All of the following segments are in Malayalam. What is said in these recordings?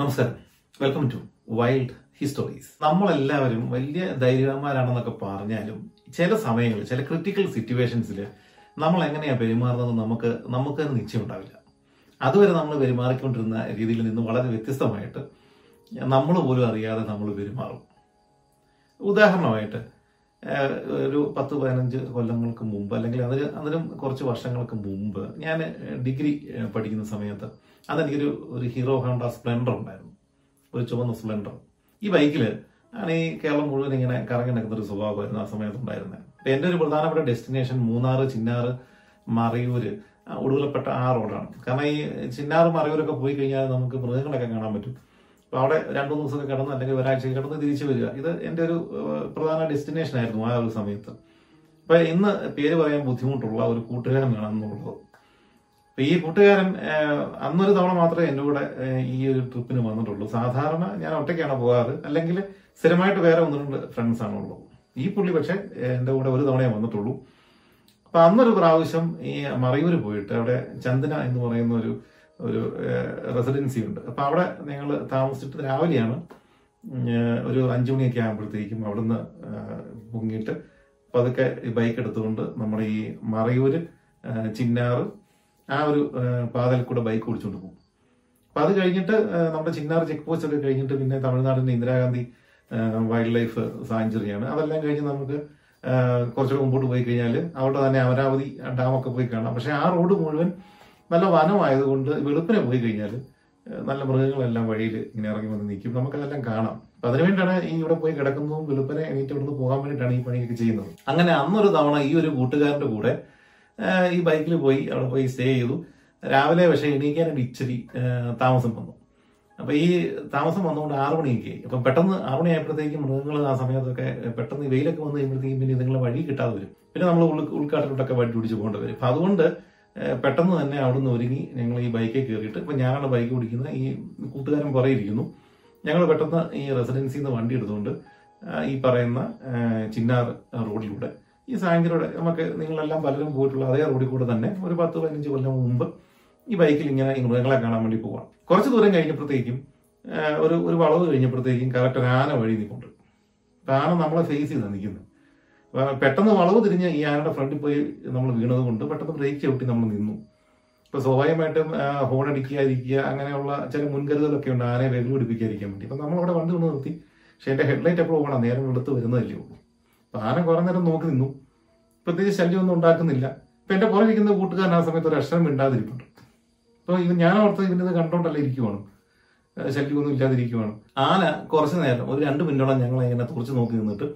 നമസ്കാരം. വെൽക്കം ടു വൈൽഡ് ഹിസ്റ്റോറീസ് നമ്മളെല്ലാവരും വലിയ ധൈര്യവാന്മാരാണെന്നൊക്കെ പറഞ്ഞാലും ചില സമയങ്ങളിൽ ചില ക്രിട്ടിക്കൽ സിറ്റുവേഷൻസിൽ നമ്മൾ എങ്ങനെയാണ് പെരുമാറുന്നത് നമുക്ക് നമുക്ക് നിശ്ചയം ഉണ്ടാവില്ല അതുവരെ നമ്മൾ പെരുമാറിക്കൊണ്ടിരുന്ന രീതിയിൽ നിന്ന് വളരെ വ്യത്യസ്തമായിട്ട് നമ്മൾ പോലും അറിയാതെ നമ്മൾ പെരുമാറും. ഉദാഹരണമായിട്ട് ഒരു പത്ത് പതിനഞ്ച് കൊല്ലങ്ങൾക്ക് മുമ്പ് അല്ലെങ്കിൽ അതിന് അതിനും കുറച്ച് വർഷങ്ങൾക്ക് മുമ്പ് ഞാൻ ഡിഗ്രി പഠിക്കുന്ന സമയത്ത് അതെനിക്കൊരു ഒരു ഹീറോ ഹോണ്ട സ്പ്ലെൻഡർ ഉണ്ടായിരുന്നു. ഒരു ചുവന്ന സ്പ്ലെൻഡർ. ഈ ബൈക്കിൽ ആണ് ഈ കേരളം മുഴുവൻ ഇങ്ങനെ കറങ്ങി നടക്കുന്ന ഒരു സ്വഭാവമായിരുന്നു ആ സമയത്ത് ഉണ്ടായിരുന്നത് അപ്പം എന്റെ ഒരു പ്രധാനപ്പെട്ട ഡെസ്റ്റിനേഷൻ മൂന്നാർ ചിന്നാർ മറയൂര് ആ, ഒടുവിലപ്പെട്ട ആ റോഡാണ്. കാരണം ഈ ചിന്നാർ മറയൂരൊക്കെ പോയി കഴിഞ്ഞാൽ നമുക്ക് മൃഗങ്ങളൊക്കെ കാണാൻ പറ്റും. അപ്പൊ അവിടെ രണ്ട് മൂന്ന് ദിവസമൊക്കെ കിടന്ന് അല്ലെങ്കിൽ ഒരാഴ്ച കിടന്ന് തിരിച്ചു വരിക. ഇത് എന്റെ ഒരു പ്രധാന ഡെസ്റ്റിനേഷൻ ആയിരുന്നു ആ ഒരു സമയത്ത്. അപ്പോൾ ഇന്ന് പേര് പറയാൻ ബുദ്ധിമുട്ടുള്ള ഒരു കൂട്ടുകാരൻ വേണം എന്നുള്ളത് അപ്പോൾ ഈ കൂട്ടുകാരൻ അന്നൊരു തവണ മാത്രമേ എന്റെ കൂടെ ഈ ഒരു ട്രിപ്പിന് വന്നിട്ടുള്ളൂ. സാധാരണ ഞാൻ ഒറ്റയ്ക്കാണ് പോകാറ്. അല്ലെങ്കിൽ സ്ഥിരമായിട്ട് വേറെ ഒന്ന് രണ്ട് ഫ്രണ്ട്സ് ആണ് ഉള്ളത്. ഈ പുള്ളി പക്ഷേ എന്റെ കൂടെ ഒരു തവണയേ വന്നിട്ടുള്ളൂ. അപ്പോൾ അന്നൊരു പ്രാവശ്യം ഈ മറയൂർ പോയിട്ട് അവിടെ ചന്ദന എന്ന് പറയുന്ന ഒരു ഒരു റെസിഡൻസി ഉണ്ട്. അപ്പൊ അവിടെ നിങ്ങൾ താമസിച്ചിട്ട് രാവിലെയാണ് ഒരു അഞ്ചു മണിയൊക്കെ ആകുമ്പോഴത്തേക്കും അവിടുന്ന് പൊങ്ങിയിട്ട് ഈ ബൈക്ക് എടുത്തുകൊണ്ട് നമ്മുടെ ഈ മറയൂര് ചിന്നാറ് ആ ഒരു പാതയിൽ കൂടെ ബൈക്ക് ഓടിച്ചുകൊണ്ട് പോകും. അപ്പൊ അത് കഴിഞ്ഞിട്ട് നമ്മുടെ ചിന്നാർ ചെക്ക് പോസ്റ്റ് ഒക്കെ കഴിഞ്ഞിട്ട് പിന്നെ തമിഴ്നാടിന്റെ ഇന്ദിരാഗാന്ധി വൈൽഡ് ലൈഫ് സാഞ്ചുറിയാണ് അതെല്ലാം കഴിഞ്ഞ് നമുക്ക് കുറച്ചുകൂടെ മുമ്പോട്ട് പോയി കഴിഞ്ഞാൽ അവിടെ തന്നെ അമരാവതി ഡാമൊക്കെ പോയി കാണാം. പക്ഷേ ആ റോഡ് മുഴുവൻ നല്ല വനമായതുകൊണ്ട് വെളുപ്പിനെ പോയി കഴിഞ്ഞാൽ നല്ല മൃഗങ്ങളെല്ലാം വഴിയിൽ ഇങ്ങനെ ഇറങ്ങി വന്ന് നിൽക്കും. നമുക്കതെല്ലാം കാണാം. അപ്പൊ അതിനുവേണ്ടിയാണ് ഈ ഇവിടെ പോയി കിടക്കുന്നതും വെളുപ്പിനെ എണീറ്റ് ഇവിടുന്ന് പോകാൻ വേണ്ടിയിട്ടാണ് ഈ പണിയൊക്കെ ചെയ്യുന്നത്. അങ്ങനെ അന്നൊരു തവണ ഈ ഒരു കൂട്ടുകാരന്റെ കൂടെ ഈ ബൈക്കിൽ പോയി അവിടെ പോയി സ്റ്റേ ചെയ്തു. രാവിലെ പക്ഷേ എണീക്കാനായിട്ട് ഇച്ചിരി താമസം വന്നു. അപ്പൊ ഈ താമസം വന്നുകൊണ്ട് ആറു മണിയൊക്കെ ആയി. അപ്പൊ പെട്ടെന്ന് ആറു മണിയായപ്പോഴത്തേക്കും മൃഗങ്ങൾ ആ സമയത്തൊക്കെ പെട്ടെന്ന് വെയിലൊക്കെ വന്നു കഴിയുമ്പോഴത്തേക്കും പിന്നെ ഇതുങ്ങളെ വഴി കിട്ടാതെ വരും. പിന്നെ നമ്മൾ ഉൾ ഉൾക്കാട്ടിലോട്ടൊക്കെ വഴി പിടിച്ച് പോകേണ്ടി വരും. അപ്പൊ അതുകൊണ്ട് പെട്ടെന്ന് തന്നെ അവിടുന്ന് ഒരുങ്ങി ഞങ്ങൾ ഈ ബൈക്കിൽ കയറിയിട്ട് ഇപ്പം ഞാനാണ് ബൈക്ക് ഓടിക്കുന്നത്. ഈ കൂട്ടുകാരൻ പറയിരിക്കുന്നു ഞങ്ങൾ പെട്ടെന്ന് ഈ റെസിഡൻസിയിൽ നിന്ന് വണ്ടി എടുത്തുകൊണ്ട് ഈ പറയുന്ന ചിന്നാർ റോഡിലൂടെ ഈ സായങ്കരയുടെ നമുക്ക് നിങ്ങളെല്ലാം പലരും പോയിട്ടുള്ള അതേ റോഡിൽ കൂടെ തന്നെ ഒരു പത്ത് പതിനഞ്ച് കൊല്ലം മുമ്പ് ഈ ബൈക്കിൽ ഇങ്ങനെ ഈ മൃഗങ്ങളെ കാണാൻ വേണ്ടി പോവാം. കുറച്ച് ദൂരം കഴിഞ്ഞപ്പോഴത്തേക്കും ഒരു ഒരു വളവ് കഴിഞ്ഞപ്പോഴത്തേക്കും കറക്റ്റ് ഒരു ആന വഴി നിൽക്കുന്നുണ്ട് ആന നമ്മളെ ഫേസ് ചെയ്താണ് നിൽക്കുന്നത് അപ്പൊ പെട്ടെന്ന് വളവ് തിരിഞ്ഞ് ഈ ആനയുടെ ഫ്രണ്ടിൽ പോയി നമ്മൾ വീണത് കൊണ്ട് പെട്ടെന്ന് ബ്രേക്ക് ചവിട്ടി നമ്മൾ നിന്നു. ഇപ്പൊ സ്വാഭാവികമായിട്ടും ഹോൺ അടിക്കാതിരിക്കുക അങ്ങനെയുള്ള ചില മുൻകരുതലൊക്കെ ഉണ്ട് ആനയെ വെല്ലു പിടിപ്പിക്കാതിരിക്കാൻ വേണ്ടി. അപ്പൊ നമ്മളവിടെ വണ്ടി കൊണ്ട് നിർത്തി. പക്ഷെ എന്റെ ഹെഡ്ലൈറ്റ് എപ്പോഴും പോകണം നേരം വെളുത്ത് വരുന്നതല്ലേ ഉള്ളൂ. അപ്പൊ ആന കുറെ നേരം നോക്കി നിന്നു. പ്രത്യേകിച്ച് ശല്യമൊന്നും ഉണ്ടാക്കുന്നില്ല. ഇപ്പൊ എന്റെ പുറകെ ഇരിക്കുന്ന കൂട്ടുകാരൻ ആ സമയത്ത് ഒരു അക്ഷരം മിണ്ടാതിരിപ്പുണ്ട്. അപ്പൊ ഇത് ഞാൻ ഓർത്ത് ഇതിന്റെ കണ്ടോണ്ടല്ല ഇരിക്കുവാണ്. ശല്യമൊന്നും ഇല്ലാതിരിക്കുവാണ്. ആന കുറച്ച് നേരം ഒരു രണ്ട് മിനിറ്റോളം ഞങ്ങൾ ഇങ്ങനെ തുറച്ച് നോക്കി നിന്നിട്ട്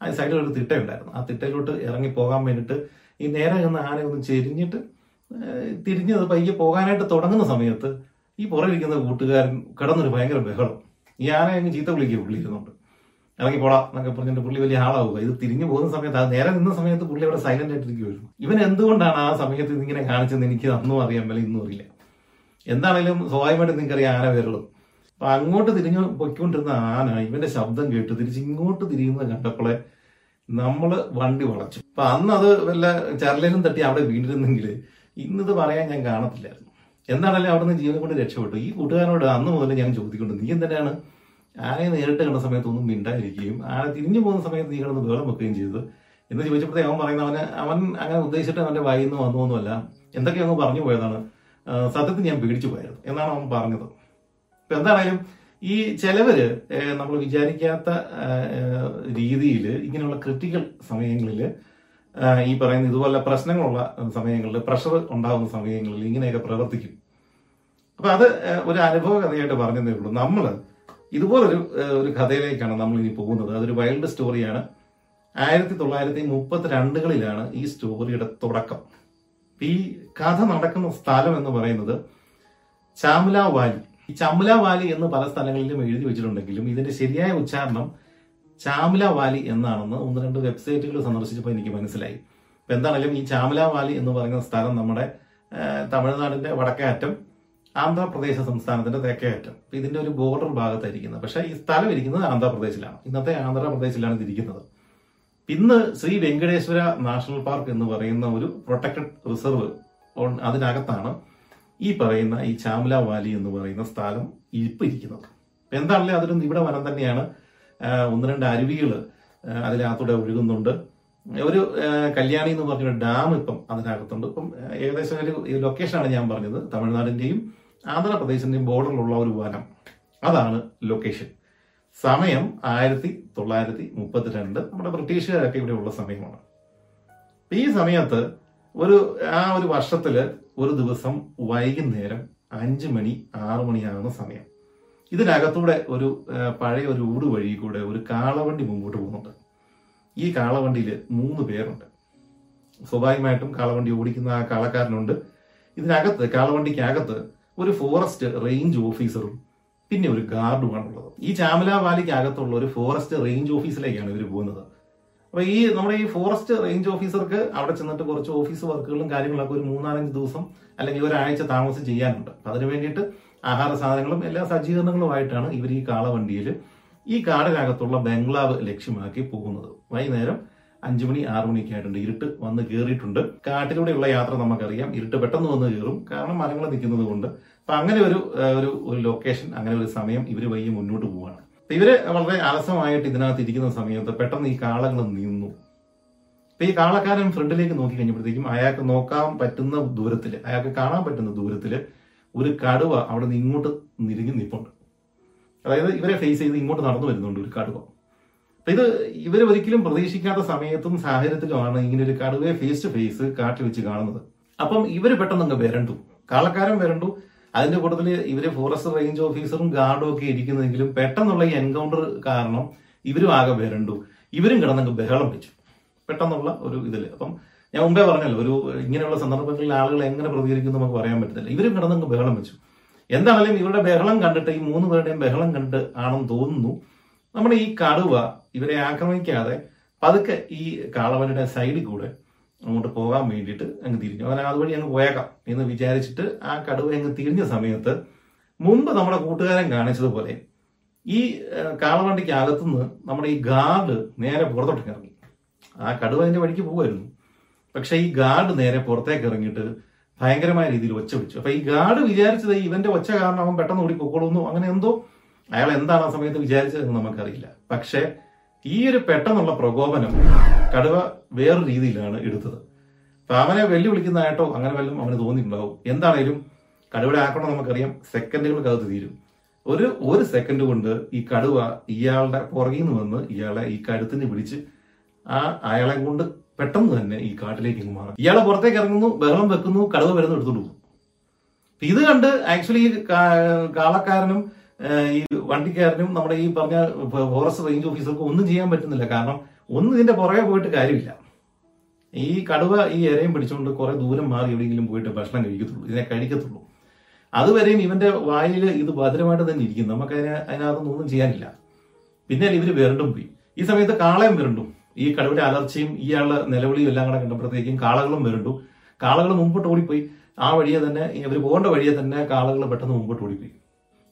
ആ സൈഡിൽ ഒരു തിട്ടയുണ്ടായിരുന്നു. ആ തിട്ടയിലോട്ട് ഇറങ്ങി പോകാൻ വേണ്ടിയിട്ട് ഈ നേരെ നിന്ന് ആന ഒന്ന് ചെരിഞ്ഞിട്ട് തിരിഞ്ഞത് പയ്യെ പോകാനായിട്ട് തുടങ്ങുന്ന സമയത്ത് ഈ പുറകിരിക്കുന്ന കൂട്ടുകാരൻ കിടന്നൊരു ഭയങ്കര ബഹളം. ഈ ആന അങ്ങ് ചീത്ത വിളിക്കുക പുള്ളി ഇരുന്നുണ്ട്. ഇറങ്ങി പോടാ എന്നൊക്കെ പറഞ്ഞിട്ട് പുള്ളി വലിയ ആളാവുക. ഇത് തിരിഞ്ഞു പോകുന്ന സമയത്ത് അത് നേരെ നിന്ന സമയത്ത് പുള്ളി അവിടെ സൈലന്റ് ആയിട്ടിരിക്കുമായിരുന്നു ഇവൻ എന്തുകൊണ്ടാണ് ആ സമയത്ത് ഇതിങ്ങനെ കാണിച്ചെന്ന് എനിക്ക് അന്നും അറിയാൻ മേലെ ഇന്നും അറിയില്ല. എന്താണെങ്കിലും സ്വാഭാവികമായിട്ട് നിങ്ങൾക്കറിയാം ആന വിരളും അപ്പൊ അങ്ങോട്ട് തിരിഞ്ഞു പൊയ്ക്കൊണ്ടിരുന്ന ആന ഇവന്റെ ശബ്ദം കേട്ട് തിരിച്ച് ഇങ്ങോട്ട് തിരിയുന്നത് കണ്ടപ്പോളെ നമ്മൾ വണ്ടി വളച്ചു. അപ്പൊ അന്ന് അത് വല്ല ചരലിലും തട്ടി അവിടെ വീണിരുന്നെങ്കിൽ ഇന്നത് പറയാൻ ഞാൻ കാണത്തില്ലായിരുന്നു. എന്താണല്ലേ അവിടുന്ന് ജീവനെ കൊണ്ട് രക്ഷപ്പെട്ടു? ഈ കൂട്ടുകാരനോട് അന്ന് മുതൽ ഞാൻ ചോദിക്കൊണ്ട് നീ എന്തിനാണ് ആനയെ നേരിട്ട് കണ്ട സമയത്തൊന്നും മിണ്ടായിരിക്കുകയും ആന തിരിഞ്ഞു പോകുന്ന സമയത്ത് നീ കിടന്ന് വേളം വെക്കുകയും ചെയ്തത്? എന്ന് ചോദിച്ചപ്പോഴത്തേ അവൻ പറയുന്ന അവന് അവൻ അങ്ങനെ ഉദ്ദേശിച്ചിട്ട് അവന്റെ വായിൽ നിന്ന് വന്നൊന്നുമല്ല എന്തൊക്കെയോ പറഞ്ഞു പോയതാണ്. സത്യത്തിൽ ഞാൻ പേടിച്ചു പോയത് എന്നാണ് അവൻ പറഞ്ഞത്. ഇപ്പൊ എന്താണേലും ഈ ചിലവര് നമ്മൾ വിചാരിക്കാത്ത രീതിയിൽ ഇങ്ങനെയുള്ള ക്രിട്ടിക്കൽ സമയങ്ങളിൽ ഈ പറയുന്ന ഇതുപോലെ പ്രശ്നങ്ങളുള്ള സമയങ്ങളിൽ പ്രഷർ ഉണ്ടാകുന്ന സമയങ്ങളിൽ ഇങ്ങനെയൊക്കെ പ്രവർത്തിക്കും. അപ്പൊ അത് ഒരു അനുഭവ കഥയായിട്ട് പറഞ്ഞതേ ഉള്ളൂ. നമ്മൾ ഇതുപോലൊരു ഒരു കഥയിലേക്കാണ് നമ്മൾ ഇനി പോകുന്നത്. അതൊരു വൈൽഡ് സ്റ്റോറിയാണ്. ആയിരത്തി തൊള്ളായിരത്തി മുപ്പത്തി രണ്ടുകളിലാണ് ഈ സ്റ്റോറിയുടെ തുടക്കം. ഈ കഥ നടക്കുന്ന സ്ഥലം എന്ന് പറയുന്നത് ചാമുല വാലി. ഈ ചാമുല വാലി എന്ന് പല സ്ഥലങ്ങളിലും എഴുതി വെച്ചിട്ടുണ്ടെങ്കിലും ഇതിന്റെ ശരിയായ ഉച്ചാരണം ചാമുല വാലി എന്നാണെന്ന് ഒന്ന് രണ്ട് വെബ്സൈറ്റുകൾ സന്ദർശിച്ചപ്പോൾ എനിക്ക് മനസ്സിലായി. അപ്പൊ എന്താണെങ്കിലും ഈ ചാമുല വാലി എന്ന് പറയുന്ന സ്ഥലം നമ്മുടെ തമിഴ്നാടിന്റെ വടക്കേ അറ്റം ആന്ധ്രാപ്രദേശ് സംസ്ഥാനത്തിന്റെ തെക്കേ അറ്റം ഇതിന്റെ ഒരു ബോർഡർ ഭാഗത്തായിരിക്കുന്നത്. പക്ഷേ ഈ സ്ഥലം ഇരിക്കുന്നത് ആന്ധ്രാപ്രദേശിലാണ്. ഇന്നത്തെ ആന്ധ്രാപ്രദേശിലാണ് ഇതിരിക്കുന്നത്. ഇന്ന് ശ്രീ വെങ്കടേശ്വര നാഷണൽ പാർക്ക് എന്ന് പറയുന്ന ഒരു പ്രൊട്ടക്റ്റഡ് റിസർവ് അതിനകത്താണ് ഈ പറയുന്ന ഈ ചാമല വാലി എന്ന് പറയുന്ന സ്ഥലം ഇപ്പൊ ഇരിക്കുന്നത് എന്താണല്ലേ അതൊരു നിബിഡ വനം തന്നെയാണ് ഒന്ന് രണ്ട് അരുവികൾ അതിനകത്തൂടെ ഒഴുകുന്നുണ്ട്. ഒരു കല്യാണി എന്ന് പറഞ്ഞൊരു ഡാം ഇപ്പം അതിനകത്തുണ്ട്. ഇപ്പം ഏകദേശം ഒരു ലൊക്കേഷനാണ് ഞാൻ പറഞ്ഞത്. തമിഴ്നാടിന്റെയും ആന്ധ്രാപ്രദേശിന്റെയും ബോർഡറിലുള്ള ഒരു വനം. അതാണ് ലൊക്കേഷൻ സമയം ആയിരത്തി തൊള്ളായിരത്തി മുപ്പത്തിരണ്ട് നമ്മുടെ ബ്രിട്ടീഷുകാരൊക്കെ ഇവിടെ ഉള്ള സമയമാണ്. ഈ സമയത്ത് ഒരു ആ ഒരു വർഷത്തിൽ ഒരു ദിവസം വൈകുന്നേരം അഞ്ച് മണി ആറു മണിയാകുന്ന സമയം. ഇതിനകത്തൂടെ ഒരു പഴയ ഒരു ഊട് വഴി കൂടെ ഒരു കാളവണ്ടി മുമ്പോട്ട് പോകുന്നുണ്ട്. ഈ കാളവണ്ടിയിൽ മൂന്ന് പേരുണ്ട്. സ്വാഭാവികമായിട്ടും കാളവണ്ടി ഓടിക്കുന്ന ആ കാളക്കാരനുണ്ട്. ഇതിനകത്ത് കാളവണ്ടിക്കകത്ത് ഒരു ഫോറസ്റ്റ് റേഞ്ച് ഓഫീസറും പിന്നെ ഒരു ഗാർഡുമാണുള്ളത് ഈ ചാമല വാലിക്കകത്തുള്ള ഒരു ഫോറസ്റ്റ് റേഞ്ച് ഓഫീസിലേക്കാണ് ഇവർ പോകുന്നത്. അപ്പൊ ഈ നമ്മുടെ ഈ ഫോറസ്റ്റ് റേഞ്ച് ഓഫീസർക്ക് അവിടെ ചെന്നിട്ട് കുറച്ച് ഓഫീസ് വർക്കുകളും കാര്യങ്ങളൊക്കെ ഒരു മൂന്നാലഞ്ച് ദിവസം അല്ലെങ്കിൽ ഒരാഴ്ച താമസം ചെയ്യാനുണ്ട്. അപ്പൊ അതിന് വേണ്ടിയിട്ട് ആഹാര സാധനങ്ങളും എല്ലാ സജ്ജീകരണങ്ങളുമായിട്ടാണ് ഇവർ ഈ കാളവണ്ടിയിൽ ഈ കാടിനകത്തുള്ള ബംഗ്ലാവ് ലക്ഷ്യമാക്കി പോകുന്നത്. വൈകുന്നേരം അഞ്ചു മണി ആറു മണിയൊക്കെ ആയിട്ടുണ്ട്. ഇരുട്ട് വന്ന് കയറിയിട്ടുണ്ട് കാട്ടിലൂടെയുള്ള യാത്ര നമുക്കറിയാം. ഇരുട്ട് പെട്ടെന്ന് വന്ന് കയറും കാരണം മരങ്ങൾ നിൽക്കുന്നത് കൊണ്ട്. അപ്പൊ അങ്ങനെ ഒരു ഒരു ലൊക്കേഷൻ അങ്ങനെ ഒരു സമയം ഇവർ വയ്യ മുന്നോട്ട് അപ്പൊ ഇവർ വളരെ അലസമായിട്ട് ഇതിനകത്ത് ഇരിക്കുന്ന സമയത്ത് പെട്ടെന്ന് ഈ കാളകൾ നീന്നു. അപ്പൊ ഈ കാളക്കാരൻ ഫ്രണ്ടിലേക്ക് നോക്കി കഴിഞ്ഞപ്പോഴത്തേക്കും അയാൾക്ക് നോക്കാൻ പറ്റുന്ന ദൂരത്തിൽ അയാൾക്ക് കാണാൻ പറ്റുന്ന ദൂരത്തിൽ ഒരു കടുവ അവിടെ നിന്ന് ഇങ്ങോട്ട് നിരുങ്ങി നിൽപ്പുണ്ട് അതായത് ഇവരെ ഫേസ് ചെയ്ത് ഇങ്ങോട്ട് നടന്നു വരുന്നുണ്ട് ഒരു കടുവ. അപ്പൊ ഇത് ഇവർ ഒരിക്കലും പ്രതീക്ഷിക്കാത്ത സമയത്തും സാഹചര്യത്തിലുമാണ് ഇങ്ങനെ ഒരു കടുവയെ ഫേസ് ടു ഫേസ് കാട്ടിൽ വെച്ച് കാണുന്നത്. അപ്പം ഇവർ പെട്ടെന്ന് അങ്ങ് വരണ്ടു. കാളക്കാരൻ വരണ്ടു. അതിന്റെ കൂട്ടത്തിൽ ഇവർ ഫോറസ്റ്റ് റേഞ്ച് ഓഫീസറും ഗാർഡും ഒക്കെ ഇരിക്കുന്നെങ്കിലും പെട്ടെന്നുള്ള ഈ എൻകൗണ്ടർ കാരണം ഇവരും ആകെ വരണ്ടു. ഇവരും കിടന്നങ്ങ് ബഹളം വെച്ചു. പെട്ടെന്നുള്ള ഒരു ഇതിൽ. അപ്പം ഞാൻ മുമ്പേ പറഞ്ഞല്ലോ ഒരു ഇങ്ങനെയുള്ള സന്ദർഭങ്ങളിൽ ആളുകൾ എങ്ങനെ പ്രതികരിക്കുന്നു നമുക്ക് പറയാൻ പറ്റത്തില്ല. ഇവരും കിടന്നങ്ങ് ബഹളം വെച്ചു. എന്താണെങ്കിലും ഇവരുടെ ബഹളം കണ്ടിട്ട് ഈ മൂന്ന് പേരുടെയും ബഹളം കണ്ടിട്ട് ആണെന്ന് തോന്നുന്നു. നമ്മുടെ ഈ കടുവ ഇവരെ ആക്രമിക്കാതെ പതുക്കെ ഈ കാളവനുടെ സൈഡിൽ കൂടെ അങ്ങോട്ട് പോകാൻ വേണ്ടിയിട്ട് അങ്ങ് തിരിഞ്ഞു. അങ്ങനെ അതുവഴി അങ്ങ് പോയേക്കാം എന്ന് വിചാരിച്ചിട്ട് ആ കടുവ അങ്ങ് തിരിഞ്ഞ സമയത്ത് മുമ്പ് നമ്മുടെ കൂട്ടുകാരൻ കാണിച്ചതുപോലെ ഈ കാളവണ്ടിക്ക് അകത്തുനിന്ന് നമ്മുടെ ഈ ഗാർഡ് നേരെ പുറത്തോട്ട് ഇറങ്ങി. ആ കടുവ അതിന്റെ വഴിക്ക് പോകുമായിരുന്നു. പക്ഷെ ഈ ഗാർഡ് നേരെ പുറത്തേക്ക് ഇറങ്ങിയിട്ട് ഭയങ്കരമായ രീതിയിൽ ഒച്ച വിളിച്ചു അപ്പൊ ഈ ഗാർഡ് വിചാരിച്ചത് ഇവന്റെ ഒച്ച കാരണം അവൻ പെട്ടെന്ന് ഓടി പൊക്കോളൂന്നു അങ്ങനെ എന്തോ അയാൾ എന്താണ് ആ സമയത്ത് വിചാരിച്ചതെന്ന് നമുക്കറിയില്ല. പക്ഷെ ഈ ഒരു പെട്ടെന്നുള്ള പ്രകോപനം കടുവ വേറെ രീതിയിലാണ് എടുത്തത്. അപ്പൊ അവനെ വെല്ലുവിളിക്കുന്നതായിട്ടോ അങ്ങനെ വല്ലതും അവന് തോന്നിയിട്ടുണ്ടാവും. എന്താണേലും കടുവയുടെ ആക്രമണം നമുക്കറിയാം. സെക്കൻഡുകൾക്കകത്ത് തീരും. ഒരു ഒരു സെക്കൻഡ് കൊണ്ട് ഈ കടുവ ഇയാളുടെ പുറകിൽ നിന്ന് വന്ന് ഇയാളെ ഈ കഴുത്തിന് പിടിച്ച് ആ അയാളെ കൊണ്ട് പെട്ടെന്ന് തന്നെ ഈ കാട്ടിലേക്ക് മാറും. ഇയാളെ പുറത്തേക്ക് ഇറങ്ങുന്നു ബഹളം വെക്കുന്നു കടുവ വരുന്നു എടുത്തോണ്ട് പോകും. ഇത് കണ്ട് ആക്ച്വലി കാളക്കാരനും ഈ വണ്ടിക്കാരനും നമ്മുടെ ഈ പറഞ്ഞ ഫോറസ്റ്റ് റേഞ്ച് ഓഫീസർക്കും ഒന്നും ചെയ്യാൻ പറ്റുന്നില്ല. കാരണം ഒന്നും ഇതിന്റെ പുറകെ പോയിട്ട് കാര്യമില്ല. ഈ കടുവ ഈ ഇരയും പിടിച്ചുകൊണ്ട് കുറെ ദൂരം മാറി എവിടെയെങ്കിലും പോയിട്ട് ഭക്ഷണം കഴിക്കത്തുള്ളൂ. ഇതിനെ കഴിക്കത്തുള്ളൂ. അതുവരെയും ഇവന്റെ വായിൽ ഇത് ഭദ്രമായിട്ട് തന്നെ ഇരിക്കും നമുക്ക് അതിനെ അതിനകത്തൊന്നും ഒന്നും ചെയ്യാനില്ല. പിന്നെ ഇവർ വിരണ്ടും പോയി. ഈ സമയത്ത് കാളയും വിരണ്ടും. ഈ കടുവയുടെ അലർച്ചയും ഇയാളുടെ നിലവിളിയും എല്ലാം കൂടെ കണ്ടപ്പോഴത്തേക്കും കാളകളും വിരണ്ടു. കാളകൾ മുമ്പോട്ട് ഓടിപ്പോയി. ആ വഴിയെ തന്നെ ഇവർ പോകേണ്ട വഴിയെ തന്നെ കാളകൾ പെട്ടെന്ന് മുമ്പോട്ട് ഓടിപ്പോയി.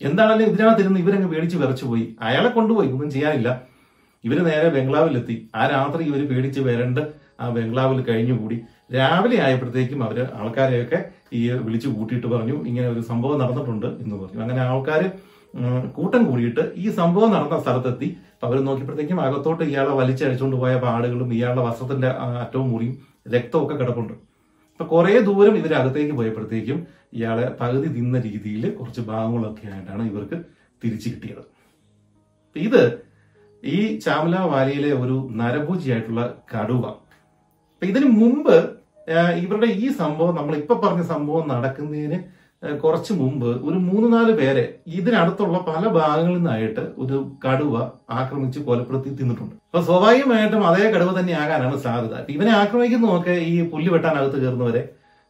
എന്താണെങ്കിലും ഇതിനകത്തിരുന്ന് ഇവരങ്ങ് പേടിച്ച് വിറച്ചു പോയി അയാളെ കൊണ്ടുപോയി ഒന്നും ചെയ്യാനില്ല. ഇവർ നേരെ ബംഗ്ലാവിലെത്തി. ആ രാത്രി ഇവർ പേടിച്ച് വരണ്ട് ആ ബംഗ്ലാവിൽ കഴിഞ്ഞുകൂടി. രാവിലെ ആയപ്പോഴത്തേക്കും അവർ ആൾക്കാരെയൊക്കെ ഈ വിളിച്ചു കൂട്ടിയിട്ട് പറഞ്ഞു ഇങ്ങനെ ഒരു സംഭവം നടന്നിട്ടുണ്ട് എന്ന് പറഞ്ഞു. അങ്ങനെ ആൾക്കാർ കൂട്ടം കൂടിയിട്ട് ഈ സംഭവം നടന്ന സ്ഥലത്തെത്തി. അവർ നോക്കിയപ്പോഴത്തേക്കും അകത്തോട്ട് ഇയാളെ വലിച്ചഴിച്ചുകൊണ്ട് പോയ പാടുകളും ഇയാളുടെ വസ്ത്രത്തിന്റെ അറ്റവും മുറിയും രക്തമൊക്കെ കിടപ്പുണ്ട്. അപ്പൊ കുറെ ദൂരം ഇവരകത്തേക്ക് പോയപ്പോഴത്തേക്കും ഇയാളെ പകുതി തിന്ന രീതിയിൽ കുറച്ച് ഭാഗങ്ങളൊക്കെ ആയിട്ടാണ് ഇവർക്ക് തിരിച്ചു കിട്ടിയത്. ഇത് ഈ ചാമല വാലിയിലെ ഒരു നരഭൂജിയായിട്ടുള്ള കടുവ. ഇതിനു മുമ്പ് ഇവരുടെ ഈ സംഭവം നമ്മൾ ഇപ്പൊ പറഞ്ഞ സംഭവം നടക്കുന്നതിന് കുറച്ച് മുമ്പ് ഒരു മൂന്ന് നാല് പേരെ ഇതിനടുത്തുള്ള പല ഭാഗങ്ങളിൽ നിന്നായിട്ട് ഒരു കടുവ ആക്രമിച്ച് കൊലപ്പെടുത്തി തിന്നിട്ടുണ്ട്. അപ്പൊ സ്വാഭാവികമായിട്ടും അതേ കടുവ തന്നെ ആകാനാണ് സാധ്യത. ഇവനെ ആക്രമിക്കുന്നതൊക്കെ ഈ പുല്ല് വെട്ടാനകത്ത് കയറുന്നവരെ.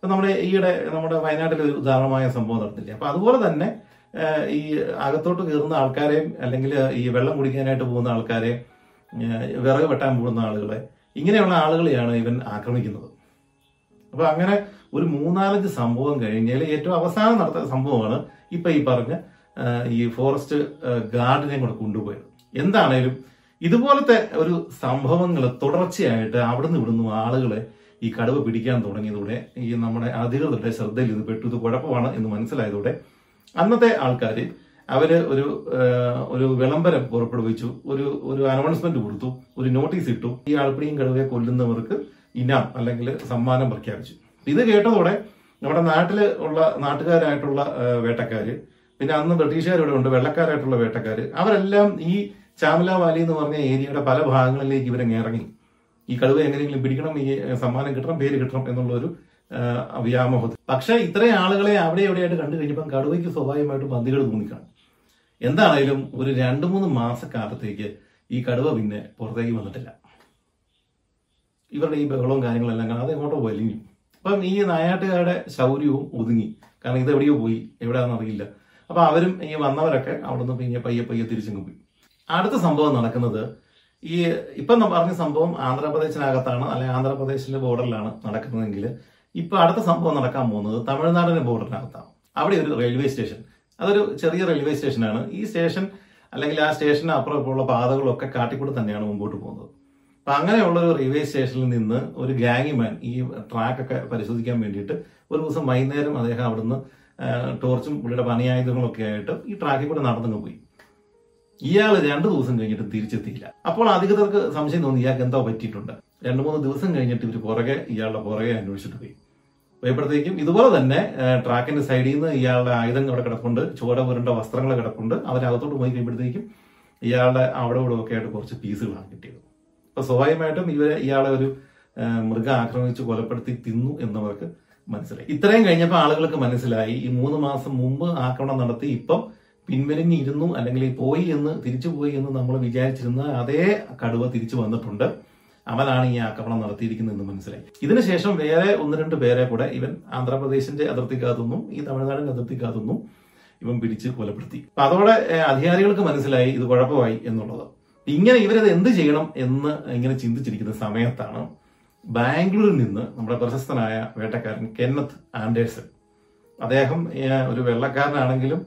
നമ്മുടെ ഈയിടെ നമ്മുടെ വയനാട്ടിൽ ഒരു ഉദാഹരണമായ സംഭവം നടന്നില്ലേ? അപ്പൊ അതുപോലെ തന്നെ ഈ അകത്തോട്ട് കയറുന്ന ആൾക്കാരെയും അല്ലെങ്കിൽ ഈ വെള്ളം കുടിക്കാനായിട്ട് പോകുന്ന ആൾക്കാരെ ആ, വിറക് വെട്ടാൻ പോകുന്ന ആളുകളെ ഇങ്ങനെയുള്ള ആളുകളെയാണ് ഇവൻ ആക്രമിക്കുന്നത്. അപ്പൊ അങ്ങനെ ഒരു മൂന്നാലഞ്ച് സംഭവം കഴിഞ്ഞാൽ ഏറ്റവും അവസാനം നടത്ത സംഭവമാണ് ഇപ്പൊ ഈ പറഞ്ഞ ഈ ഫോറസ്റ്റ് ഗാർഡിനെ കൂടെ കൊണ്ടുപോയത്. എന്താണേലും ഇതുപോലത്തെ ഒരു സംഭവങ്ങൾ തുടർച്ചയായിട്ട് അവിടുന്ന് ഇവിടുന്ന് ആളുകളെ ഈ കടുവ പിടിക്കാൻ തുടങ്ങിയതോടെ ഈ നമ്മുടെ അധികൃതരുടെ ശ്രദ്ധയിൽ ഇത് പെട്ടു. ഇത് കുഴപ്പമാണ് എന്ന് മനസ്സിലായതോടെ അന്നത്തെ ആൾക്കാർ അവർ ഒരു ഒരു വിളംബരം പുറപ്പെടുവിച്ചു. ഒരു ഒരു അനൗൺസ്മെന്റ് കൊടുത്തു. ഒരു നോട്ടീസ് ഇട്ടു. ഈ ആൾപ്പിടിയും കടുവയെ കൊല്ലുന്നവർക്ക് ഇനാം അല്ലെങ്കിൽ സമ്മാനം പ്രഖ്യാപിച്ചു. ഇത് കേട്ടതോടെ നമ്മുടെ നാട്ടിൽ ഉള്ള നാട്ടുകാരായിട്ടുള്ള വേട്ടക്കാർ പിന്നെ അന്ന് ബ്രിട്ടീഷുകാർ ഇവിടെ ഉണ്ട് വെള്ളക്കാരായിട്ടുള്ള വേട്ടക്കാര് അവരെല്ലാം ഈ ചാമല വാലി എന്ന് പറഞ്ഞ ഏരിയയുടെ പല ഭാഗങ്ങളിലേക്ക് ഇവരങ്ങ് ഇറങ്ങി. ഈ കടുവ എങ്ങനെയെങ്കിലും പിടിക്കണം ഈ സമ്മാനം കിട്ടണം പേര് കിട്ടണം എന്നുള്ള ഒരു വ്യാമോഹത്തിൽ. പക്ഷേ ഇത്രയും ആളുകളെ അവിടെ എവിടെയായിട്ട് കണ്ടു കഴിഞ്ഞപ്പം കടുവയ്ക്ക് സ്വാഭാവികമായിട്ടും പന്തികൾ തോന്നിക്കാണും. എന്താണേലും ഒരു രണ്ടു മൂന്ന് മാസക്കാലത്തേക്ക് ഈ കടുവ പിന്നെ പുറത്തേക്ക് വന്നിട്ടില്ല. ഇവരുടെ ഈ ബഹളവും കാര്യങ്ങളെല്ലാം കാണാതെ ഇങ്ങോട്ട് വലിഞ്ഞു. അപ്പം ഈ നായാട്ടുകാരുടെ ശൗര്യവും ഒതുങ്ങി. കാരണം ഇത് എവിടെയോ പോയി. എവിടെയാണെന്ന് അറിയില്ല. അപ്പൊ അവരും ഈ വന്നവരൊക്കെ അവിടുന്ന് പിന്നെ പയ്യെ പയ്യെ തിരിച്ചങ്ങ് പോയി. അടുത്ത സംഭവം നടക്കുന്നത് ഈ ഇപ്പം പറഞ്ഞ സംഭവം ആന്ധ്രാപ്രദേശിനകത്താണ് അല്ലെങ്കിൽ ആന്ധ്രാപ്രദേശിന്റെ ബോർഡറിലാണ് നടക്കുന്നതെങ്കിൽ ഇപ്പൊ അടുത്ത സംഭവം നടക്കാൻ പോകുന്നത് തമിഴ്നാടിന്റെ ബോർഡറിനകത്താണ്. അവിടെ ഒരു റെയിൽവേ സ്റ്റേഷൻ. അതൊരു ചെറിയ റെയിൽവേ സ്റ്റേഷനാണ്. ഈ സ്റ്റേഷൻ അല്ലെങ്കിൽ ആ സ്റ്റേഷന് അപ്പുറം ഇപ്പുറമുള്ള പാതകളൊക്കെ കാട്ടിക്കൂടെ തന്നെയാണ് മുമ്പോട്ട് പോകുന്നത്. അപ്പൊ അങ്ങനെയുള്ള ഒരു റെയിൽവേ സ്റ്റേഷനിൽ നിന്ന് ഒരു ഗ്യാങ്ങിമാൻ ഈ ട്രാക്കൊക്കെ പരിശോധിക്കാൻ വേണ്ടിയിട്ട് ഒരു ദിവസം വൈകുന്നേരം അദ്ദേഹം അവിടുന്ന് ടോർച്ചും പുള്ളിയുടെ പണിയായുധങ്ങളൊക്കെ ആയിട്ട് ഈ ട്രാക്കിൽ കൂടെ നടന്നു പോയി. ഇയാൾ രണ്ടു ദിവസം കഴിഞ്ഞിട്ട് തിരിച്ചെത്തിയില്ല. അപ്പോൾ അധികൃതർക്ക് സംശയം തോന്നി ഇയാൾക്ക് എന്തോ പറ്റിയിട്ടുണ്ട്. രണ്ടു മൂന്ന് ദിവസം കഴിഞ്ഞിട്ട് ഇവർ പുറകെ ഇയാളുടെ പുറകെ അന്വേഷിച്ചിട്ട് പോയി. പോയപ്പോഴത്തേക്കും ഇതുപോലെ തന്നെ ട്രാക്കിന്റെ സൈഡിൽ നിന്ന് ഇയാളുടെ ആയുധങ്ങൾ അവിടെ കിടപ്പുണ്ട് ചോര പുരണ്ട വസ്ത്രങ്ങൾ കിടപ്പുണ്ട്. അവരകത്തോട്ട് പോയി കഴിയുമ്പോഴത്തേക്കും ഇയാളുടെ അവിടെ ഇവിടെ ഒക്കെ ആയിട്ട് കുറച്ച് പീസുകളാണ് കിട്ടിയത്. അപ്പൊ സ്വാഭാവികമായിട്ടും ഇവരെ ഇയാളെ ഒരു മൃഗം ആക്രമിച്ച് കൊലപ്പെടുത്തി തിന്നു എന്നവർക്ക് മനസ്സിലായി. ഇത്രയും കഴിഞ്ഞപ്പോൾ ആളുകൾക്ക് മനസ്സിലായി. ഈ മൂന്ന് മാസം മുമ്പ് ആക്രമണം നടത്തി ഇപ്പം പിൻവലിഞ്ഞിരുന്നു അല്ലെങ്കിൽ പോയി എന്ന് തിരിച്ചു പോയി എന്ന് നമ്മൾ വിചാരിച്ചിരുന്ന അതേ കടുവ തിരിച്ചു വന്നിട്ടുണ്ട്. അവനാണ് ഈ ആക്രമണം നടത്തിയിരിക്കുന്നതെന്ന് മനസ്സിലായി. ഇതിനുശേഷം വേറെ ഒന്ന് രണ്ട് പേരെ കൂടെ ഇവൻ ആന്ധ്രാപ്രദേശിന്റെ അതിർത്തിക്കകത്തുനിന്നും ഈ തമിഴ്നാടിന്റെ അതിർത്തിക്കകത്തുനിന്നും ഇവൻ പിടിച്ച് കൊലപ്പെടുത്തി. അപ്പൊ അതോടെ അധികാരികൾക്ക് മനസ്സിലായി ഇത് കുഴപ്പമായി എന്നുള്ളത്. ഇങ്ങനെ ഇവരത് എന്ത് ചെയ്യണം എന്ന് ഇങ്ങനെ ചിന്തിച്ചിരിക്കുന്ന സമയത്താണ് ബാംഗ്ലൂരിൽ നിന്ന് നമ്മുടെ പ്രശസ്തനായ വേട്ടക്കാരൻ കെന്നത്ത് ആൻഡേഴ്സൺ. അദ്ദേഹം ഒരു വെള്ളക്കാരനാണെങ്കിലും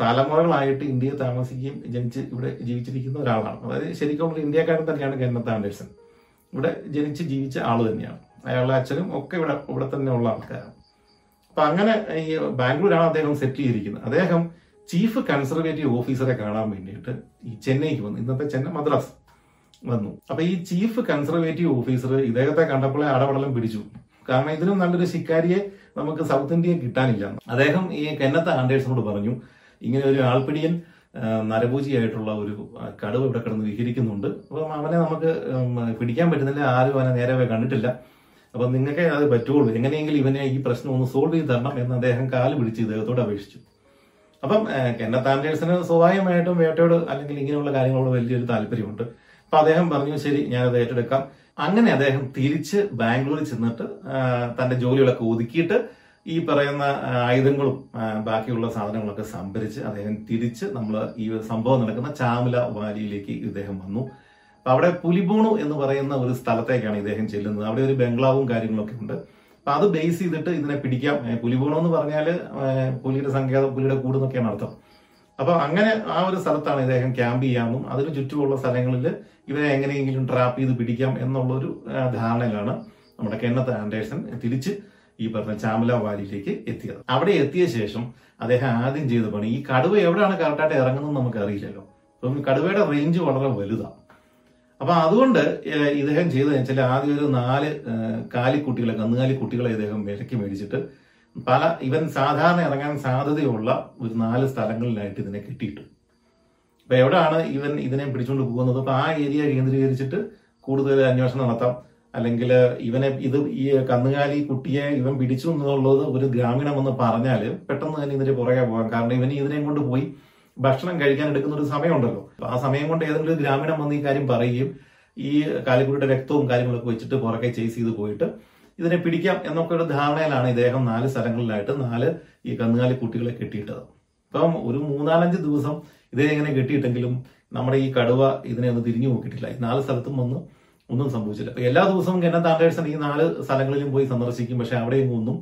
തലമുറകളായിട്ട് ഇന്ത്യയിൽ താമസിക്കുകയും ജനിച്ച് ഇവിടെ ജീവിച്ചിരിക്കുന്ന ഒരാളാണ്. അതായത് ശരിക്കും ഇന്ത്യക്കാരൻ തന്നെയാണ് കെന്നത്ത് ആൻഡേഴ്സൺ. ഇവിടെ ജനിച്ച് ജീവിച്ച ആൾ തന്നെയാണ്. അയാളുടെ അച്ഛനും ഒക്കെ ഇവിടെ ഇവിടെ തന്നെ ഉള്ള ആൾക്കാരാണ്. അപ്പൊ അങ്ങനെ ഈ ബാംഗ്ലൂരാണ് അദ്ദേഹം സെറ്റ് ചെയ്തിരിക്കുന്നത്. അദ്ദേഹം ചീഫ് കൺസർവേറ്റീവ് ഓഫീസറെ കാണാൻ വേണ്ടിയിട്ട് ഈ ചെന്നൈക്ക് വന്നു. ഇന്നത്തെ ചെന്നൈ മദ്രാസ് വന്നു. അപ്പൊ ഈ ചീഫ് കൺസർവേറ്റീവ് ഓഫീസർ ഇദ്ദേഹത്തെ കണ്ടപ്പോഴേ അടപടലം പിടിച്ചു. കാരണം ഇതിനും നല്ലൊരു ശിക്കാരിയെ നമുക്ക് സൗത്ത് ഇന്ത്യയെ കിട്ടാനില്ല. അദ്ദേഹം ഈ കെന്നത്ത ആൻഡേഴ്സിനോട് പറഞ്ഞു ഇങ്ങനെ ഒരു ആൾപ്പിടിയൻ ആ, നരഭൂജിയായിട്ടുള്ള ഒരു കടുവ ഇവിടെ കിടന്ന് വിഹരിക്കുന്നുണ്ട്. അപ്പം അവനെ നമുക്ക് പിടിക്കാൻ പറ്റുന്നില്ല. ആരും അവനെ നേരെ കണ്ടിട്ടില്ല. അപ്പൊ നിങ്ങൾക്ക് അത് പറ്റുള്ളൂ. എങ്ങനെയെങ്കിലും ഇവനെ ഈ പ്രശ്നം ഒന്ന് സോൾവ് ചെയ്ത് തരണം എന്ന് അദ്ദേഹം കാൽ പിടിച്ച് ഇദ്ദേഹത്തോട് അപേക്ഷിച്ചു. അപ്പം കെന്നത്ത് ആൻഡേഴ്സിന് സ്വാഭാവികമായിട്ടും വേട്ടയോട് അല്ലെങ്കിൽ ഇങ്ങനെയുള്ള കാര്യങ്ങളോട് വലിയൊരു താല്പര്യമുണ്ട്. അപ്പൊ അദ്ദേഹം പറഞ്ഞു ശരി ഞാനത് ഏറ്റെടുക്കാം. അങ്ങനെ അദ്ദേഹം തിരിച്ച് ബാംഗ്ലൂരിൽ ചെന്നിട്ട് തന്റെ ജോലികളൊക്കെ ഒതുക്കിയിട്ട് ഈ പറയുന്ന ആയുധങ്ങളും ബാക്കിയുള്ള സാധനങ്ങളൊക്കെ സംഭരിച്ച് അദ്ദേഹം തിരിച്ച് നമ്മൾ ഈ സംഭവം നടക്കുന്ന ചാമല വാലിയിലേക്ക് ഇദ്ദേഹം വന്നു. അപ്പൊ അവിടെ പുലിബോണു എന്ന് പറയുന്ന ഒരു സ്ഥലത്തേക്കാണ് ഇദ്ദേഹം ചെല്ലുന്നത്. അവിടെ ഒരു ബംഗ്ലാവും കാര്യങ്ങളൊക്കെ ഉണ്ട്. അപ്പൊ അത് ബേസ് ചെയ്തിട്ട് ഇതിനെ പിടിക്കാം. പുലി പറഞ്ഞാൽ ഏഹ് പുലിയുടെ സംഖ്യാതം പുലിയുടെ കൂടുന്നൊക്കെയാണ് അർത്ഥം. അപ്പൊ അങ്ങനെ ആ ഒരു സ്ഥലത്താണ് ഇദ്ദേഹം ക്യാമ്പ് ചെയ്യാമെന്നും അതിന് ചുറ്റുമുള്ള സ്ഥലങ്ങളിൽ ഇവരെ എങ്ങനെയെങ്കിലും ട്രാപ്പ് ചെയ്ത് പിടിക്കാം എന്നുള്ളൊരു ധാരണയിലാണ് നമ്മുടെ കെന്നത്ത് ആൻഡേഴ്സൺ തിരിച്ച് ഈ പറഞ്ഞ ചാമല വാലിയിലേക്ക് എത്തിയത്. അവിടെ എത്തിയ ശേഷം അദ്ദേഹം ആദ്യം ചെയ്ത പണി ഈ കടുവ എവിടെയാണ് കറക്റ്റായിട്ട് ഇറങ്ങുന്നത് നമുക്ക് അറിയില്ലല്ലോ അപ്പം കടുവയുടെ റേഞ്ച് വളരെ വലുതാണ് അപ്പൊ അതുകൊണ്ട് ഇദ്ദേഹം ചെയ്തത് വെച്ചാൽ ആദ്യം ഒരു നാല് കാലിക്കുട്ടികളെ കന്നുകാലി കുട്ടികളെ ഇദ്ദേഹം വിലക്ക് മേടിച്ചിട്ട് പല ഇവൻ സാധാരണ ഇറങ്ങാൻ സാധ്യതയുള്ള ഒരു നാല് സ്ഥലങ്ങളിലായിട്ട് ഇതിനെ കെട്ടിയിട്ടു. അപ്പൊ എവിടെയാണ് ഇവൻ ഇതിനെ പിടിച്ചുകൊണ്ട് പോകുന്നത്? അപ്പൊ ആ ഏരിയ കേന്ദ്രീകരിച്ചിട്ട് കൂടുതൽ അന്വേഷണം നടത്താം. അല്ലെങ്കിൽ ഇവനെ ഇത് ഈ കന്നുകാലി കുട്ടിയെ ഇവൻ പിടിച്ചു എന്നുള്ളത് ഒരു ഗ്രാമീണം എന്ന് പറഞ്ഞാൽ പെട്ടെന്ന് തന്നെ ഇതിന്റെ പുറകെ പോകാം. കാരണം ഇവന് ഇതിനെ കൊണ്ട് പോയി. ഭക്ഷണം കഴിക്കാൻ എടുക്കുന്ന ഒരു സമയമുണ്ടല്ലോ ആ സമയം കൊണ്ട് ഏതെങ്കിലും ഒരു ഗ്രാമീണം വന്ന് ഈ കാര്യം പറയുകയും ഈ കാലിക്കുട്ടിയുടെ രക്തവും കാര്യങ്ങളൊക്കെ വെച്ചിട്ട് പുറകെ ചേസ് ചെയ്ത് പോയിട്ട് ഇതിനെ പിടിക്കാം എന്നൊക്കെ ഒരു ധാരണയിലാണ് ഇദ്ദേഹം നാല് സ്ഥലങ്ങളിലായിട്ട് നാല് ഈ കന്നുകാലി കുട്ടികളെ കെട്ടിയിട്ടത്. അപ്പം ഒരു മൂന്നാലഞ്ച് ദിവസം ഇതേ ഇങ്ങനെ കെട്ടിയിട്ടെങ്കിലും നമ്മുടെ ഈ കടുവ ഇതിനെ ഒന്ന് തിരിഞ്ഞു നോക്കിയിട്ടില്ല. ഈ നാല് സ്ഥലത്തും വന്ന് ഒന്നും സംഭവിച്ചില്ല. എല്ലാ ദിവസവും കെന്നത്ത് ആൻഡേഴ്സൺ ഈ നാല് സ്ഥലങ്ങളിലും പോയി സന്ദർശിക്കും. പക്ഷെ അവിടെയും ഒന്നും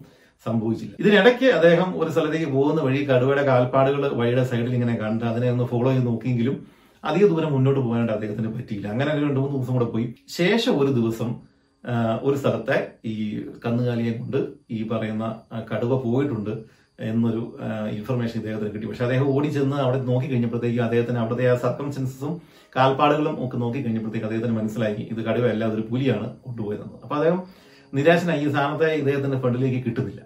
സംഭവിച്ചില്ല. ഇതിനിടയ്ക്ക് അദ്ദേഹം ഒരു സ്ഥലത്തേക്ക് പോകുന്ന വഴി കടുവയുടെ കാൽപ്പാടുകൾ വഴിയുടെ സൈഡിൽ ഇങ്ങനെ കണ്ട് അതിനെ ഒന്ന് ഫോളോ ചെയ്ത് നോക്കിയെങ്കിലും അധിക ദൂരം മുന്നോട്ട് പോകാനായിട്ട് അദ്ദേഹത്തിന് പറ്റിയില്ല. അങ്ങനെ രണ്ട് മൂന്ന് ദിവസം കൂടെ പോയി. ശേഷം ഒരു ദിവസം ഒരു സ്ഥലത്തെ ഈ കന്നുകാലിയെ കൊണ്ട് ഈ പറയുന്ന കടുവ പോയിട്ടുണ്ട് എന്നൊരു ഇൻഫർമേഷൻ ഇദ്ദേഹത്തിന് കിട്ടി. പക്ഷെ അദ്ദേഹം ഓടി ചെന്ന് അവിടെ നോക്കി കഴിഞ്ഞപ്പോഴത്തേക്കും അദ്ദേഹത്തിന് അവിടുത്തെ ആ സർക്കംസ്റ്റൻസസും കാൽപ്പാടുകളും ഒക്കെ നോക്കി കഴിഞ്ഞപ്പോഴത്തേക്ക് അദ്ദേഹത്തിന് മനസ്സിലായി ഇത് കടുവയല്ല അതൊരു പുലിയാണ് കൊണ്ടുപോയതെന്ന്. അപ്പൊ അദ്ദേഹം നിരാശനായി ഈ സ്ഥാനത്തെ ഇദ്ദേഹത്തിന്റെ ഫണ്ടിലേക്ക് കിട്ടുന്നില്ല.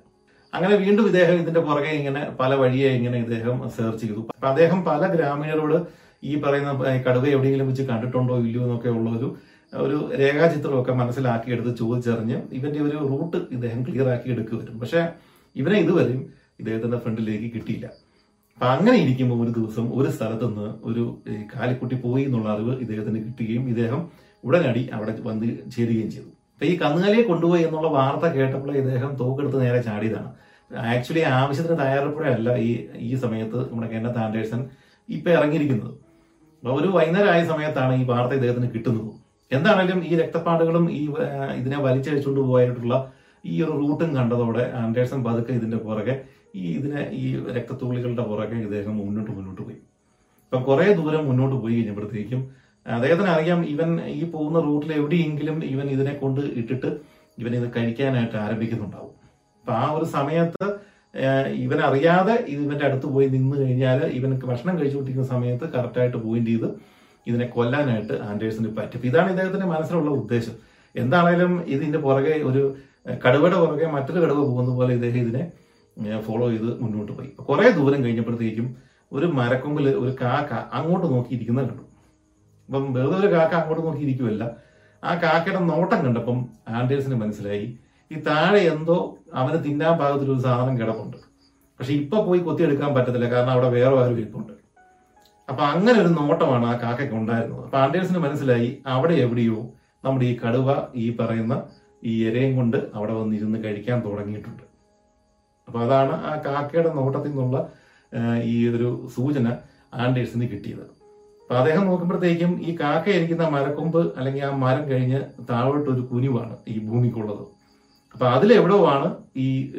അങ്ങനെ വീണ്ടും ഇദ്ദേഹം ഇതിന്റെ പുറകെ ഇങ്ങനെ പല വഴിയെ ഇങ്ങനെ ഇദ്ദേഹം സെർച്ച് ചെയ്തു. അപ്പൊ അദ്ദേഹം പല ഗ്രാമീണരോട് ഈ പറയുന്ന കടുവ എവിടെയെങ്കിലും വെച്ച് കണ്ടിട്ടുണ്ടോ ഇല്ലയോ എന്നൊക്കെ ഉള്ള ഒരു ഒരു രേഖാചിത്രമൊക്കെ മനസ്സിലാക്കിയെടുത്ത് ചോദിച്ചറിഞ്ഞ് ഇവന്റെ ഒരു റൂട്ട് ഇദ്ദേഹം ക്ലിയർ ആക്കി എടുക്കുവരും പക്ഷെ ഇവനെ ഇതുവരെയും ഇദ്ദേഹത്തിന്റെ ഫ്രണ്ടിലേക്ക് കിട്ടിയില്ല. അപ്പൊ അങ്ങനെ ഇരിക്കുമ്പോൾ ഒരു ദിവസം ഒരു സ്ഥലത്ത് നിന്ന് ഒരു കാലിക്കുട്ടി പോയി എന്നുള്ള അറിവ് ഇദ്ദേഹത്തിന് കിട്ടുകയും ഇദ്ദേഹം ഉടനടി അവിടെ വന്ന് ചേരുകയും ചെയ്തു. അപ്പൊ ഈ കന്നുകാലിയെ കൊണ്ടുപോയി എന്നുള്ള വാർത്ത കേട്ടപ്പോൾ ഇദ്ദേഹം തോക്കെടുത്ത് നേരെ ചാടിയതാണ്. ആക്ച്വലി ആവശ്യത്തിന് തയ്യാറെടുപ്പോഴല്ല ഈ ഈ സമയത്ത് നമ്മുടെ കെന്നത്ത് ആൻഡേഴ്സൺ ഇപ്പൊ ഇറങ്ങിയിരിക്കുന്നത്. അപ്പൊ ഒരു വൈകുന്നേരം ആയ സമയത്താണ് ഈ വാർത്ത ഇദ്ദേഹത്തിന് കിട്ടുന്നത്. എന്താണെങ്കിലും ഈ രക്തപ്പാടുകളും ഈ ഇതിനെ വലിച്ചഴിച്ചുകൊണ്ട് പോയിട്ടുള്ള ഈ ഒരു റൂട്ടും കണ്ടതോടെ ആൻഡേഴ്സൺ പതുക്കെ ഇതിന്റെ പുറകെ ഈ ഇതിനെ ഈ രക്തത്തുള്ളികളുടെ പുറകെ ഇദ്ദേഹം മുന്നോട്ട് മുന്നോട്ട് പോയി. അപ്പൊ കുറെ ദൂരം മുന്നോട്ട് പോയി കഴിഞ്ഞപ്പോഴത്തേക്കും അദ്ദേഹത്തിന് അറിയാം ഇവൻ ഈ പോകുന്ന റൂട്ടിൽ എവിടെയെങ്കിലും ഇവൻ ഇതിനെ കൊണ്ട് ഇട്ടിട്ട് ഇവൻ ഇത് കഴിക്കാനായിട്ട് ആരംഭിക്കുന്നുണ്ടാവും. അപ്പൊ ആ ഒരു സമയത്ത് ഇവനറിയാതെ ഇവന്റെ അടുത്ത് പോയി നിന്ന് കഴിഞ്ഞാൽ ഇവനക്ക് ഭക്ഷണം കഴിച്ചുകൊണ്ടിരിക്കുന്ന സമയത്ത് കറക്റ്റായിട്ട് പോയിന്റ് ചെയ്ത് ഇതിനെ കൊല്ലാനായിട്ട് ആൻഡേഴ്സിന് പറ്റും ഇതാണ് ഇദ്ദേഹത്തിന്റെ മനസ്സിലുള്ള ഉദ്ദേശം. എന്താണേലും ഇതിന്റെ പുറകെ ഒരു കടുവയുടെ പുറകെ മറ്റൊരു കടുവ പോകുന്ന പോലെ ഇദ്ദേഹം ഇതിനെ ഫോളോ ചെയ്ത് മുന്നോട്ട് പോയി. കുറെ ദൂരം കഴിഞ്ഞപ്പോഴത്തേക്കും ഒരു മരക്കൊമ്പിൽ ഒരു കാക്ക അങ്ങോട്ട് നോക്കിയിരിക്കുന്നത് കണ്ടു. അപ്പം വെറുതെ ഒരു കാക്ക അങ്ങോട്ട് നോക്കിയിരിക്കുമല്ല ആ കാക്കയുടെ നോട്ടം കണ്ടപ്പം ആൻഡേഴ്സിന് മനസ്സിലായി. ഈ താഴെ എന്തോ അവന് തിന്നാൻ പാകത്തിലൊരു സാധനം കിടപ്പുണ്ട്. പക്ഷെ ഇപ്പൊ പോയി കൊത്തിയെടുക്കാൻ പറ്റത്തില്ല കാരണം അവിടെ വേറെ ആരും ഇരിപ്പുണ്ട്. അപ്പൊ അങ്ങനെ ഒരു നോട്ടമാണ് ആ കാക്കയ്ക്ക് ഉണ്ടായിരുന്നത്. അപ്പൊ ആൻഡേഴ്സിന് മനസ്സിലായി അവിടെ എവിടെയോ നമ്മുടെ ഈ കടുവ ഈ പറയുന്ന ഈ ഇരയും കൊണ്ട് അവിടെ വന്നിരുന്ന് കഴിക്കാൻ തുടങ്ങിയിട്ടുണ്ട്. അപ്പൊ അതാണ് ആ കാക്കയുടെ നോട്ടത്തിൽ നിന്നുള്ള ഈ ഒരു സൂചന ആൻഡേഴ്സിന് കിട്ടിയത്. അപ്പൊ അദ്ദേഹം നോക്കുമ്പോഴത്തേക്കും ഈ കാക്ക ഇരിക്കുന്ന മരക്കൊമ്പ് അല്ലെങ്കിൽ ആ മരം കഴിഞ്ഞ് താഴോട്ട് ഒരു കുനിവാണ് ഈ ഭൂമിക്കുള്ളത്. അപ്പൊ അതിലെവിടോ ആണ് ഈ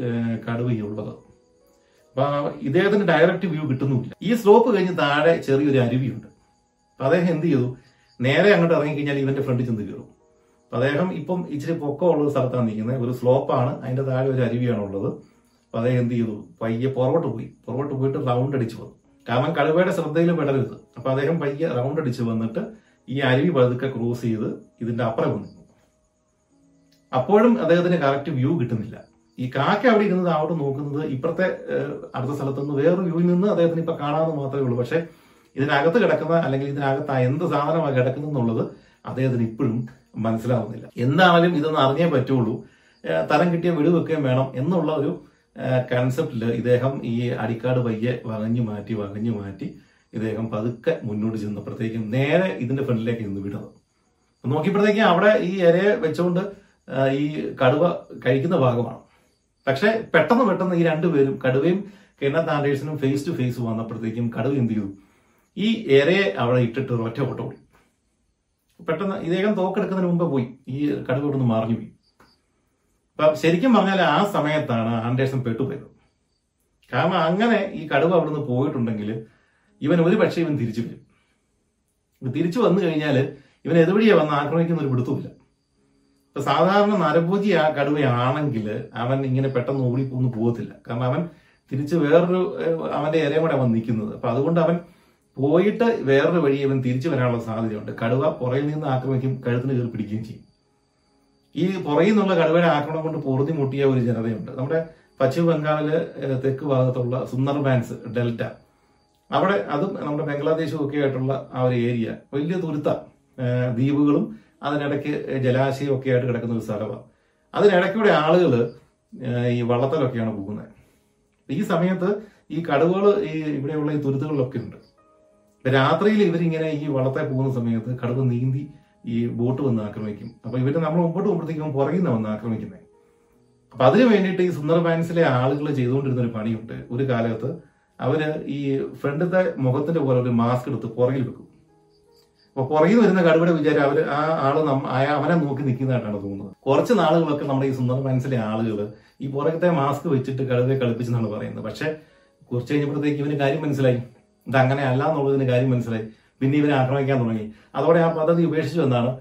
കടുവ ഉള്ളത്. അപ്പൊ ഇദ്ദേഹത്തിന് ഡയറക്റ്റ് വ്യൂ കിട്ടുന്നുമില്ല ഈ സ്ലോപ്പ് കഴിഞ്ഞ് താഴെ ചെറിയൊരു അരുവിയുണ്ട്. അപ്പൊ അദ്ദേഹം എന്ത് ചെയ്തു? നേരെ അങ്ങോട്ട് ഇറങ്ങിക്കഴിഞ്ഞാൽ ഇവന്റെ ഫ്രണ്ടിൽ ചെന്ന് കയറും. അപ്പൊ അദ്ദേഹം ഇപ്പം ഇച്ചിരി പൊക്കമുള്ള ഒരു സ്ഥലത്താണ് നിൽക്കുന്നത്. ഒരു സ്ലോപ്പാണ് അതിന്റെ താഴെ ഒരു അരുവിയാണ് ഉള്ളത്. അപ്പൊ അദ്ദേഹം എന്ത് ചെയ്തു? പയ്യെ പുറകോട്ട് പോയി. പുറകോട്ട് പോയിട്ട് റൗണ്ട് അടിച്ചു വന്നു. കാരണം കടുവയുടെ ശ്രദ്ധയിൽ പെടരുത് അപ്പൊ അദ്ദേഹം പയ്യെ റൗണ്ട് അടിച്ച് വന്നിട്ട് ഈ അരുവി പതുക്കെ ക്രോസ് ചെയ്ത് ഇതിന്റെ അപ്പുറം വന്നു. അപ്പോഴും അദ്ദേഹത്തിന് കറക്റ്റ് വ്യൂ കിട്ടുന്നില്ല. ഈ കാക്ക അവിടെ ഇരുന്നത് അവിടെ നോക്കുന്നത് ഇപ്പുറത്തെ അടുത്ത സ്ഥലത്തുനിന്ന് വേറൊരു വ്യൂവിൽ നിന്ന് അദ്ദേഹത്തിന് ഇപ്പൊ കാണാമെന്ന് മാത്രമേ ഉള്ളൂ. പക്ഷെ ഇതിനകത്ത് കിടക്കുന്ന അല്ലെങ്കിൽ ഇതിനകത്ത് എന്ത് സാധനമാണ് കിടക്കുന്നത് എന്നുള്ളത് അദ്ദേഹത്തിന് ഇപ്പോഴും മനസ്സിലാവുന്നില്ല. എന്താണെങ്കിലും ഇതൊന്നും അറിഞ്ഞേ പറ്റുള്ളൂ. തരം കിട്ടിയ വെടിവെക്കുകയും വേണം എന്നുള്ള ഒരു കൺസെപ്റ്റിൽ ഇദ്ദേഹം ഈ അടിക്കാട് പയ്യെ വകഞ്ഞു മാറ്റി വകഞ്ഞു മാറ്റി ഇദ്ദേഹം പതുക്കെ മുന്നോട്ട് ചെന്നപ്പോഴത്തേക്കും നേരെ ഇതിന്റെ ഫ്രണ്ടിലേക്ക് നിന്ന് വിടുന്നത് നോക്കിയപ്പോഴത്തേക്കും അവിടെ ഈ ഇരയെ വെച്ചുകൊണ്ട് ഈ കടുവ കഴിക്കുന്ന ഭാഗമാണ്. പക്ഷെ പെട്ടെന്ന് പെട്ടെന്ന് ഈ രണ്ടുപേരും കടുവയും കെന്നത്ത് ആൻഡേഴ്സനും ഫേസ് ടു ഫേസ് വന്നപ്പോഴത്തേക്കും കടുവ എന്ത് ചെയ്തു? ഈ ഇരയെ അവിടെ ഇട്ടിട്ട് ഒറ്റ ഓട്ടം ഓടി. പെട്ടെന്ന് ഇദ്ദേഹം തോക്കെടുക്കുന്നതിന് മുമ്പേ പോയി. ഈ കടുവ ഇവിടെ നിന്ന് മറിഞ്ഞു പോയി. അപ്പൊ ശരിക്കും പറഞ്ഞാൽ ആ സമയത്താണ് ആൻഡേഴ്സൺ പെട്ടുപോയത്. കാരണം അങ്ങനെ ഈ കടുവ അവിടുന്ന് പോയിട്ടുണ്ടെങ്കിൽ ഇവൻ ഒരു പക്ഷേ ഇവൻ തിരിച്ചു വരും. തിരിച്ചു വന്നു കഴിഞ്ഞാൽ ഇവൻ എതുവഴിയാ വന്ന് ആക്രമിക്കുന്ന ഒരു പിടുത്തമില്ല ഇപ്പൊ സാധാരണ നരഭൂജി ആ കടുവയാണെങ്കിൽ അവൻ ഇങ്ങനെ പെട്ടെന്ന് ഓടിപ്പോന്ന് പോകത്തില്ല. കാരണം അവൻ തിരിച്ച് വേറൊരു അവന്റെ ഇരയും കൂടെ അവൻ നിൽക്കുന്നത്. അപ്പൊ അതുകൊണ്ട് അവൻ പോയിട്ട് വേറൊരു വഴി ഇവൻ തിരിച്ചു വരാനുള്ള സാധ്യതയുണ്ട്. കടുവ പുറയിൽ നിന്ന് ആക്രമിക്കും കഴുത്തിന് കയറി പിടിക്കുകയും ചെയ്യും. ഈ പുറകിൽ നിന്നുള്ള കടുവയുടെ ആക്രമണം കൊണ്ട് പൊറുതി മുട്ടിയ ഒരു ജനതയുണ്ട്. നമ്മുടെ പശ്ചിമ ബംഗാളിൽ തെക്ക് ഭാഗത്തുള്ള സുന്ദർബാൻസ് ഡെൽറ്റ. അവിടെ അതും നമ്മുടെ ബംഗ്ലാദേശും ഒക്കെ ആയിട്ടുള്ള ആ ഒരു ഏരിയ വലിയ തുരുത്ത ദ്വീപുകളും അതിനിടയ്ക്ക് ജലാശയം ഒക്കെ ആയിട്ട് കിടക്കുന്ന ഒരു സ്ഥലമാണ്. അതിനിടയ്ക്കൂടെ ആളുകൾ ഈ വള്ളത്തിലൊക്കെയാണ് പോകുന്നത്. ഈ സമയത്ത് ഈ കടുവകൾ ഈ ഇവിടെയുള്ള ഈ തുരുത്തുകളിലൊക്കെ ഉണ്ട്. രാത്രിയിൽ ഇവരിങ്ങനെ ഈ വള്ളത്തെ പോകുന്ന സമയത്ത് കടുവ നീന്തി ഈ ബോട്ട് വന്ന് ആക്രമിക്കും. അപ്പൊ ഇവർ നമ്മൾ മുമ്പോട്ട് പോകുമ്പോഴത്തേക്കും പുറകിൽ നിന്ന് വന്ന് ആക്രമിക്കുന്നത് അപ്പൊ അതിനു വേണ്ടിയിട്ട് ഈ സുന്ദർ ബാൻസിലെ ആളുകൾ ചെയ്തുകൊണ്ടിരുന്ന ഒരു പണിയുണ്ട്. ഒരു കാലത്ത് അവർ ഈ ഫ്രണ്ടിന്റെ മുഖത്തിന്റെ പോലെ ഒരു മാസ്ക് എടുത്ത് പുറകിൽ വെക്കും. അപ്പൊ പുറകിൽ വരുന്ന കടുവയുടെ വിചാരം അവർ ആ ആൾ അവനെ നോക്കി നിൽക്കുന്നതായിട്ടാണ് തോന്നുന്നത്. കുറച്ച് നാളുകളൊക്കെ നമ്മുടെ ഈ സുന്ദർ ബാൻസിലെ ആളുകൾ ഈ പുറകത്തെ മാസ്ക് വെച്ചിട്ട് കടുവയെ കളിപ്പിച്ചെന്നാണ് പറയുന്നത്. പക്ഷെ കുറച്ച് കഴിഞ്ഞപ്പോഴത്തേക്ക് ഇവന് കാര്യം മനസ്സിലായി. ഇത് അങ്ങനെ അല്ല എന്നുള്ളതിന് കാര്യം മനസ്സിലായി. പിന്നെ ഇവരെ ആക്രമിക്കാൻ തുടങ്ങി. അതോടെ ആ പദ്ധതി ഉപേക്ഷിച്ചു എന്നാണ്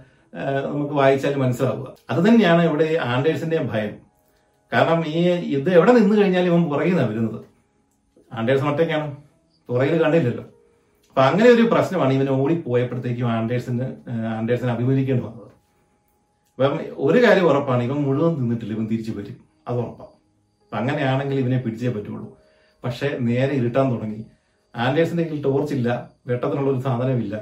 നമുക്ക് വായിച്ചാൽ മനസ്സിലാവുക. അത് തന്നെയാണ് ഇവിടെ ആൻഡേഴ്സിന്റെയും ഭയം. കാരണം ഈ ഇത് എവിടെ നിന്ന് കഴിഞ്ഞാൽ ഇവൻ പുറകിൽ നിന്നാണ് വരുന്നത്. ആൻഡേഴ്സൺ ഒറ്റയ്ക്കാണ് പുറകിൽ കണ്ടില്ലല്ലോ. അപ്പൊ അങ്ങനെ ഒരു പ്രശ്നമാണ് ഇവനെ ഓടിപ്പോയപ്പോഴത്തേക്കും ആൻഡേഴ്സിന് ആൻഡേഴ്സിനെ അഭിമുഖീകരിക്കേണ്ടി വന്നത്. അപ്പം ഒരു കാര്യം ഉറപ്പാണ് ഇവൻ മുഴുവൻ നിന്നിട്ടില്ല ഇവൻ തിരിച്ചു വരും. അത് ഉറപ്പാണ് അങ്ങനെയാണെങ്കിൽ ഇവനെ പിടിച്ചേ പറ്റുള്ളൂ. പക്ഷെ നേരെ ഇരുട്ടാൻ തുടങ്ങി. ആൻഡേഴ്സിന്റെ കയ്യിൽ ടോർച്ച് ഇല്ല വെട്ടത്തിനുള്ള ഒരു സാധനമില്ല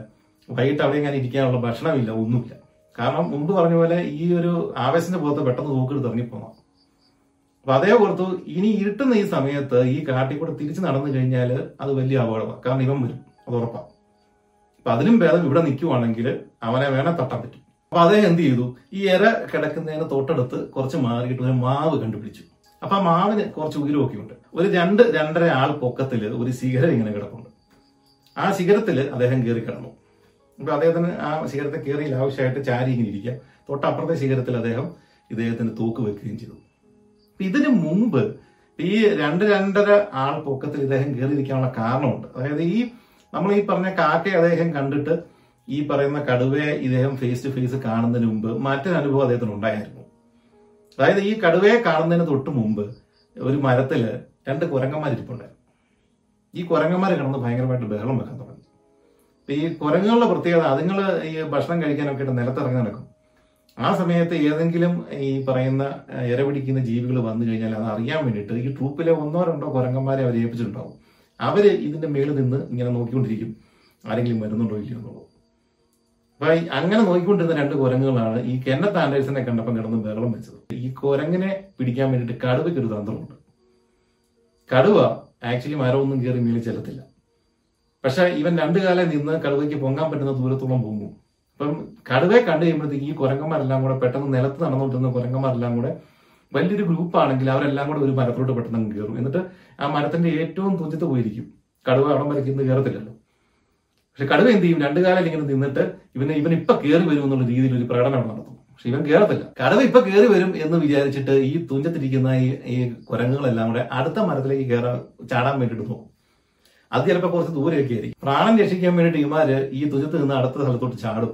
വൈകിട്ട് അവിടെ ഞാൻ ഇരിക്കാനുള്ള ഭക്ഷണമില്ല ഒന്നുമില്ല. കാരണം മുമ്പ് പറഞ്ഞ പോലെ ഈ ഒരു ആവേശത്തിന്റെ പുറത്ത് പെട്ടെന്ന് തൂക്കെടുത്ത് ഇറങ്ങിപ്പോണം. അപ്പൊ അതേ ഓർത്തു ഇനി ഇരുട്ടുന്ന ഈ സമയത്ത് ഈ കാട്ടിൽ കൂടെ തിരിച്ചു നടന്നു കഴിഞ്ഞാൽ അത് വലിയ അപകടമാണ് കാരണം ഇവൻ വരും അത് ഉറപ്പാണ് അപ്പൊ അതിലും ഭേദം ഇവിടെ നിൽക്കുവാണെങ്കിൽ അവനെ വേണേ തട്ടാൻ പറ്റും. അപ്പൊ അദ്ദേഹം എന്ത് ചെയ്തു? ഈ ഇര കിടക്കുന്നതിന് തൊട്ടടുത്ത് കുറച്ച് മാറിയിട്ട് ഒരു മാവ് കണ്ടുപിടിച്ചു. അപ്പൊ ആ മാവിന് കുറച്ച് ഉയരമൊക്കെ ഉണ്ട്. ഒരു രണ്ട് രണ്ടര ആൾ പൊക്കത്തിൽ ഒരു ശിഖരം ഇങ്ങനെ കിടപ്പുണ്ട്. ആ ശിഖരത്തിൽ അദ്ദേഹം കയറി കിടന്നു. അപ്പൊ അദ്ദേഹത്തിന് ആ ശിഖരത്തെ കയറിയിൽ ആവശ്യമായിട്ട് ചാരി ഇങ്ങനെ ഇരിക്കാം തൊട്ടപ്പുറത്തെ ശിഖരത്തിൽ അദ്ദേഹം ഇദ്ദേഹത്തിന് തൂക്ക് വെക്കുകയും ചെയ്തു. ഇതിനു മുമ്പ് ഈ രണ്ട് രണ്ടര ആൾ പൊക്കത്തിൽ ഇദ്ദേഹം കയറിയിരിക്കാനുള്ള കാരണമുണ്ട്. അതായത് ഈ നമ്മൾ ഈ പറഞ്ഞ കാക്കയെ അദ്ദേഹം കണ്ടിട്ട് ഈ പറയുന്ന കടുവയെ ഇദ്ദേഹം ഫേസ് ടു ഫേസ് കാണുന്നതിന് മുമ്പ് മറ്റൊരു അനുഭവം അദ്ദേഹത്തിന് ഉണ്ടായിരുന്നു. അതായത് ഈ കടുവയെ കാണുന്നതിന് തൊട്ട് മുമ്പ് ഒരു മരത്തിൽ രണ്ട് കുരങ്ങന്മാർ ഇരിപ്പുണ്ടായിരുന്നു. ഈ കുരങ്ങന്മാർ കിടന്ന് ഭയങ്കരമായിട്ട് ബഹളം വെക്കാൻ തുടങ്ങി. അപ്പൊ ഈ കുരങ്ങുകളുടെ പ്രത്യേകത അതുങ്ങൾ ഈ ഭക്ഷണം കഴിക്കാനൊക്കെ ആയിട്ട് നിലത്തിറങ്ങി നടക്കും. ആ സമയത്ത് ഏതെങ്കിലും ഈ പറയുന്ന ഇര പിടിക്കുന്ന ജീവികൾ വന്നു കഴിഞ്ഞാൽ അത് അറിയാൻ വേണ്ടിയിട്ട് ഈ ട്രൂപ്പിലെ ഒന്നോ രണ്ടോ കുരങ്ങന്മാരെ അവർ ഏൽപ്പിച്ചിട്ടുണ്ടാവും. അവർ ഇതിന്റെ മേളിൽ നിന്ന് ഇങ്ങനെ നോക്കിക്കൊണ്ടിരിക്കും ആരെങ്കിലും വരുന്നുണ്ടോ ഇല്ലയോ എന്നുള്ളത്. അപ്പൊ അങ്ങനെ നോക്കിക്കൊണ്ടിരുന്ന രണ്ട് കുരങ്ങുകളാണ് ഈ കെന്നത്ത് ആൻഡേഴ്സിനെ കണ്ടപ്പം കിടന്ന് ബഹളം വെച്ചത്. ഈ കുരങ്ങിനെ പിടിക്കാൻ വേണ്ടിയിട്ട് കടുവയ്ക്ക് ഒരു തന്ത്രമുണ്ട്. കടുവ ആക്ച്വലി മരമൊന്നും കയറി നീളി ചെല്ലത്തില്ല. പക്ഷെ ഇവൻ രണ്ടു കാലം നിന്ന് കടുവയ്ക്ക് പൊങ്ങാൻ പറ്റുന്ന ദൂരത്തോളം പൊങ്ങും. അപ്പം കടുവയെ കണ്ടു കഴിയുമ്പോഴത്തേക്ക് ഈ കുരങ്ങന്മാരെല്ലാം കൂടെ പെട്ടെന്ന് നിലത്ത് നടന്നുകൊണ്ടിരുന്ന കുരങ്ങന്മാരെല്ലാം കൂടെ വലിയൊരു ഗ്രൂപ്പ് ആണെങ്കിൽ അവരെല്ലാം കൂടെ ഒരു മരത്തോട്ട് പെട്ടെന്ന് കയറും. എന്നിട്ട് ആ മരത്തിന്റെ ഏറ്റവും തുഞ്ചത്ത് പോയിരിക്കും. കടുവ അവിടം വരയ്ക്കുന്നത് കയറത്തില്ലല്ലോ. പക്ഷെ കടുവ എന്ത് ചെയ്യും? രണ്ടു കാലം ഇങ്ങനെ നിന്നിട്ട് ഇവന് ഇവൻ ഇപ്പൊ കയറി വരും എന്നുള്ള രീതിയിൽ ഒരു പ്രകടനം നടത്തും. പക്ഷെ ഇവൻ കേറത്തില്ല. കടവ് ഇപ്പൊ കയറി വരും എന്ന് വിചാരിച്ചിട്ട് ഈ തുഞ്ചത്തിരിക്കുന്ന ഈ ഈ കുരങ്ങുകളെല്ലാം കൂടെ അടുത്ത മരത്തിലേക്ക് കയറാൻ ചാടാൻ വേണ്ടിയിട്ട് പോകും അത് ചിലപ്പോൾ കുറച്ച് ദൂരെയൊക്കെ ആയിരിക്കും. പ്രാണൻ രക്ഷിക്കാൻ വേണ്ടിയിട്ട് ഇമാര് ഈ തുഞ്ചത്ത് നിന്ന് അടുത്ത സ്ഥലത്തോട്ട് ചാടും.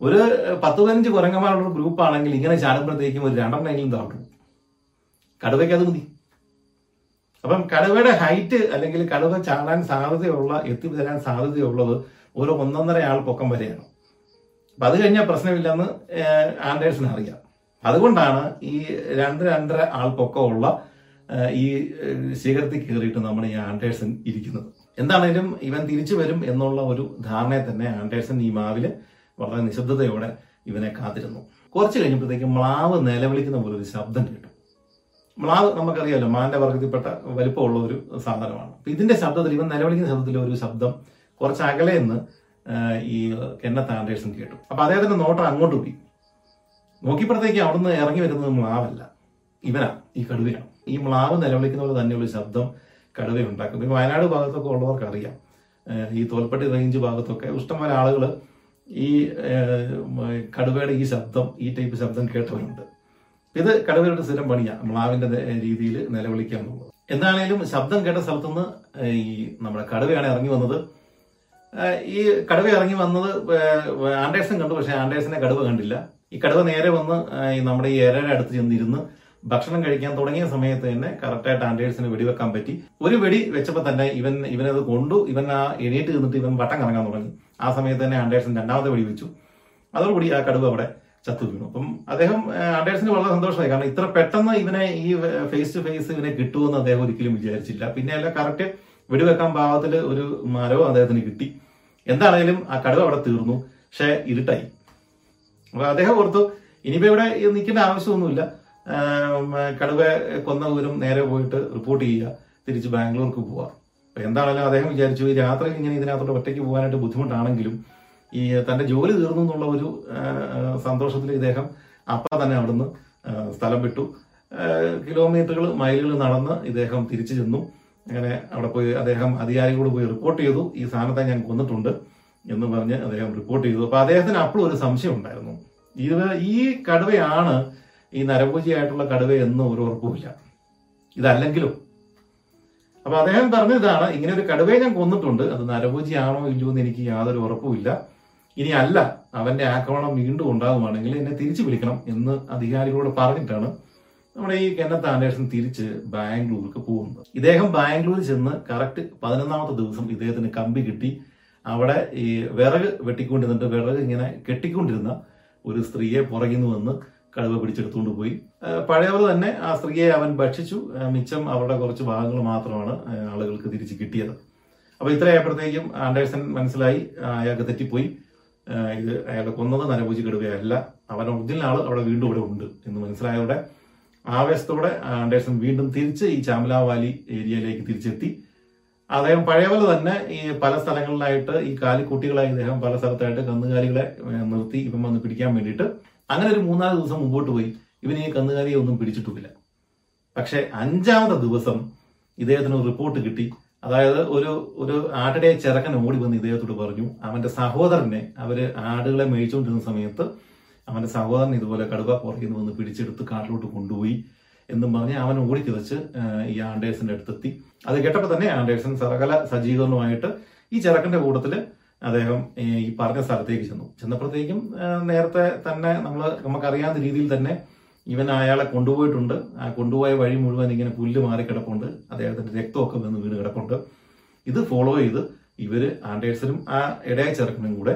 ഒരു പത്ത് പതിനഞ്ച് കുരങ്ങന്മാരുള്ള ഗ്രൂപ്പ് ആണെങ്കിൽ ഇങ്ങനെ ചാടുമ്പോഴത്തേക്കും ഒരു രണ്ടെണ്ണെങ്കിലും താട്ടും കടുവയ്ക്ക് അത് മതി. അപ്പം കടുവയുടെ ഹൈറ്റ് അല്ലെങ്കിൽ കടുവ ചാടാൻ സാധ്യതയുള്ള എത്തിത്തരാൻ സാധ്യതയുള്ളത് ഒരു ഒന്നൊന്നര ആൾ പൊക്കം വരെയാണ്. അപ്പൊ അത് കഴിഞ്ഞാൽ പ്രശ്നമില്ലെന്ന് ആൻഡേഴ്സിന് അറിയാം. അതുകൊണ്ടാണ് ഈ രണ്ട് രണ്ടര ആൾ പൊക്കമുള്ള ഈ ശിഖരത്തിൽ കയറിയിട്ട് നമ്മൾ ഈ ആൻഡേഴ്സൺ ഇരിക്കുന്നത്. എന്താണേലും ഇവൻ തിരിച്ചു വരും എന്നുള്ള ഒരു ധാരണയെ തന്നെ ആൻഡേഴ്സൺ ഈ മാവിൽ വളരെ നിശബ്ദതയോടെ ഇവനെ കാത്തിരുന്നു. കുറച്ച് കഴിഞ്ഞപ്പോഴത്തേക്കും മ്ലാവ് നിലവിളിക്കുന്ന പോലെ ഒരു ശബ്ദം കേട്ടു. മ്ലാവ് നമുക്കറിയാമല്ലോ മാന്റെ വർഗത്തിൽപ്പെട്ട വലിപ്പമുള്ള ഒരു സാധനമാണ്. ഇതിന്റെ ശബ്ദത്തിൽ ഇവൻ നിലവിളിക്കുന്ന ശബ്ദത്തിൽ ഒരു ശബ്ദം കുറച്ച് അകലെ നിന്ന് ഈ കെന്നത്ത് ആൻഡേഴ്സൺ കേട്ടു. അപ്പൊ അദ്ദേഹത്തിന്റെ നോട്ടം അങ്ങോട്ട് പോയി. നോക്കിയപ്പോഴത്തേക്ക് അവിടുന്ന് ഇറങ്ങി വരുന്നത് മ്ലാവല്ല. ഇവനാ ഈ കടുവയാണ്. ഈ മ്ലാവ് നിലവിളിക്കുന്ന പോലെ തന്നെയുള്ള ശബ്ദം കടുവ ഉണ്ടാക്കും. പിന്നെ വയനാട് ഭാഗത്തൊക്കെ ഉള്ളവർക്ക് അറിയാം. ഈ തോൽപ്പട്ടി റേഞ്ച് ഭാഗത്തൊക്കെ. ഇഷ്ടംപോലെ ആളുകൾ ഈ കടുവയുടെ ഈ ശബ്ദം ഈ ടൈപ്പ് ശബ്ദം കേട്ടവരുണ്ട്. ഇത് കടുവയുടെ സ്ഥിരം പണിയാണ് മ്ലാവിന്റെ രീതിയിൽ നിലവിളിക്കുക എന്നുള്ളത് എന്താണേലും ശബ്ദം കേട്ട സ്ഥലത്തുനിന്ന് ഈ നമ്മുടെ കടുവയാണ് ഇറങ്ങി വന്നത്. ഈ കടുവ ഇറങ്ങി വന്നത് ആൻഡേഴ്സൺ കണ്ടു പക്ഷെ ആൻഡേഴ്സനെ കടുവ കണ്ടില്ല. ഈ കടുവ നേരെ വന്ന് നമ്മുടെ ഈ എരയുടെ അടുത്ത് ചെന്നിരുന്ന് ഭക്ഷണം കഴിക്കാൻ തുടങ്ങിയ സമയത്ത് തന്നെ കറക്റ്റായിട്ട് ആൻഡേഴ്സിന് വെടിവെക്കാൻ പറ്റി. ഒരു വെടി വെച്ചപ്പോൾ തന്നെ ഇവൻ ഇവനത് കൊണ്ടു ഇവൻ ആ എണീറ്റ് നിന്നിട്ട് ഇവൻ വട്ടം കറങ്ങാൻ തുടങ്ങി. ആ സമയത്ത് തന്നെ ആൻഡേഴ്സൺ രണ്ടാമത്തെ വെടി വെച്ചു. അതോടുകൂടി ആ കടുവ അവിടെ ചത്തു വീണു. അപ്പം അദ്ദേഹം ആൻഡേഴ്സിന് വളരെ സന്തോഷമായി. കാരണം ഇത്ര പെട്ടെന്ന് ഇവനെ ഈ ഫേസ് ടു ഫേസ് ഇവനെ കിട്ടുമെന്ന് അദ്ദേഹം ഒരിക്കലും വിചാരിച്ചില്ല. പിന്നെ അല്ല കറക്റ്റ് വെടിവെക്കാൻ പാകത്തിൽ ഒരു മരവും അദ്ദേഹത്തിന് കിട്ടി. എന്താണേലും ആ കടുവ അവിടെ തീർന്നു. പക്ഷെ ഇരുട്ടായി. അപ്പൊ അദ്ദേഹം ഓർത്തു ഇനിയിപ്പോ ഇവിടെ നിൽക്കേണ്ട ആവശ്യമൊന്നുമില്ല. കടുവ കൊന്ന വിവരം നേരെ പോയിട്ട് റിപ്പോർട്ട് ചെയ്യുക. തിരിച്ച് ബാംഗ്ലൂർക്ക് പോവാ അപ്പൊ എന്താണെങ്കിലും അദ്ദേഹം വിചാരിച്ചു ഈ രാത്രി ഇങ്ങനെ ഇതിനകത്തോട്ട് ഒറ്റയ്ക്ക് പോകാനായിട്ട് ബുദ്ധിമുട്ടാണെങ്കിലും ഈ തന്റെ ജോലി തീർന്നു എന്നുള്ള ഒരു സന്തോഷത്തിൽ ഇദ്ദേഹം അപ്പ തന്നെ അവിടുന്ന് സ്ഥലം വിട്ടു. കിലോമീറ്ററുകൾ മൈലുകൾ നടന്ന് ഇദ്ദേഹം തിരിച്ചു ചെന്നു. അങ്ങനെ അവിടെ പോയി അദ്ദേഹം അധികാരികളോട് പോയി റിപ്പോർട്ട് ചെയ്തു. ഈ സാധനത്തെ ഞാൻ കൊന്നിട്ടുണ്ട് എന്ന് പറഞ്ഞ് അദ്ദേഹം റിപ്പോർട്ട് ചെയ്തു. അപ്പൊ അദ്ദേഹത്തിന് അപ്പോഴും ഒരു സംശയം ഉണ്ടായിരുന്നു. ഇത് ഈ കടുവയാണ് ഈ നരഭൂജിയായിട്ടുള്ള കടുവ എന്ന് ഒരു ഉറപ്പുമില്ല ഇതല്ലെങ്കിലും. അപ്പൊ അദ്ദേഹം പറഞ്ഞതാണ് ഇങ്ങനെ ഒരു കടുവയെ ഞാൻ കൊന്നിട്ടുണ്ട്. അത് നരഭൂജിയാണോ ഇല്ലയോ എന്ന് എനിക്ക് യാതൊരു ഉറപ്പുമില്ല ഇനി അല്ല അവന്റെ ആക്രമണം വീണ്ടും ഉണ്ടാകുവാണെങ്കിൽ എന്നെ തിരിച്ചു വിളിക്കണം എന്ന് അധികാരികളോട് പറഞ്ഞിട്ടാണ് നമ്മുടെ ഈ കെന്നത്ത് ആൻഡേഴ്സൺ തിരിച്ച് ബാംഗ്ലൂർക്ക് പോകുന്നത്. ഇദ്ദേഹം ബാംഗ്ലൂരിൽ ചെന്ന് കറക്റ്റ് പതിനൊന്നാമത്തെ ദിവസം ഇദ്ദേഹത്തിന് കമ്പി കിട്ടി. അവിടെ ഈ വിറക് വെട്ടിക്കൊണ്ടിരുന്നിട്ട് വിറക് ഇങ്ങനെ കെട്ടിക്കൊണ്ടിരുന്ന ഒരു സ്ത്രീയെ പുറകിൽ നിന്ന് വന്ന് കടുവ പിടിച്ചെടുത്തുകൊണ്ട് പോയി. പഴയവർ തന്നെ ആ സ്ത്രീയെ അവൻ ഭക്ഷിച്ചു. മിച്ചം അവരുടെ കുറച്ച് ഭാഗങ്ങൾ മാത്രമാണ് ആളുകൾക്ക് തിരിച്ച് കിട്ടിയത്. അപ്പൊ ഇത്രയായപ്പോഴത്തേക്കും ആൻഡേഴ്സൺ മനസ്സിലായി അയാൾക്ക് തെറ്റിപ്പോയി. ഇത് അയാളെ കൊന്നത് നരഭൂജി കടുവയല്ല. അവൻ ഒറിജിനൽ ആൾ അവിടെ വീണ്ടും ഇവിടെ ഉണ്ട് എന്ന് മനസ്സിലായതോടെ ആവേശത്തോടെ ആൻഡേഴ്സൺ വീണ്ടും തിരിച്ച് ഈ ചാമലാവാലി ഏരിയയിലേക്ക് തിരിച്ചെത്തി. അദ്ദേഹം പഴയപോലെ തന്നെ ഈ പല സ്ഥലങ്ങളിലായിട്ട് ഈ കാലിക്കുട്ടികളായി അദ്ദേഹം പല സ്ഥലത്തായിട്ട് കന്നുകാലികളെ നിർത്തി ഇപ്പം വന്ന് പിടിക്കാൻ വേണ്ടിയിട്ട് അങ്ങനെ ഒരു മൂന്നാൽ ദിവസം മുമ്പോട്ട് പോയി. ഇവന് ഈ കന്നുകാലിയെ ഒന്നും പിടിച്ചിട്ടുമില്ല. പക്ഷെ അഞ്ചാമത്തെ ദിവസം ഇദ്ദേഹത്തിന് ഒരു റിപ്പോർട്ട് കിട്ടി. അതായത് ഒരു ഒരു ആട്ടിടയെ ചെറുക്കൻ ഓടി വന്ന് ഇദ്ദേഹത്തോട് പറഞ്ഞു അവന്റെ സഹോദരനെ അവർ ആടുകളെ മേയിച്ചുകൊണ്ടിരുന്ന സമയത്ത് അവന്റെ സഹോദരൻ ഇതുപോലെ കടുവ പുറകിൽ നിന്ന് പിടിച്ചെടുത്ത് കാട്ടിലോട്ട് കൊണ്ടുപോയി എന്നും പറഞ്ഞ് അവൻ ഓടിക്കിതച്ച് ഈ ആൻഡേഴ്സിന്റെ അടുത്തെത്തി. അത് കേട്ടപ്പോൾ തന്നെ ആൻഡേഴ്സൺ സകല സജ്ജീകരണവുമായിട്ട് ഈ ചെറുക്കന്റെ കൂട്ടത്തിൽ അദ്ദേഹം ഈ പറഞ്ഞ സ്ഥലത്തേക്ക് ചെന്നു. ചെന്നപ്പോഴത്തേക്കും നേരത്തെ തന്നെ നമ്മൾ നമുക്കറിയാവുന്ന രീതിയിൽ തന്നെ ഇവൻ അയാളെ കൊണ്ടുപോയിട്ടുണ്ട്. ആ കൊണ്ടുപോയ വഴി മുഴുവൻ ഇങ്ങനെ പുല്ല് മാറി കിടപ്പുണ്ട്. അദ്ദേഹത്തിന്റെ രക്തമൊക്കെ വന്ന് വീണ് കിടപ്പുണ്ട്. ഇത് ഫോളോ ചെയ്ത് ഇവർ ആൻഡേഴ്സനും ആ ഇടയ ചെറുക്കനും കൂടെ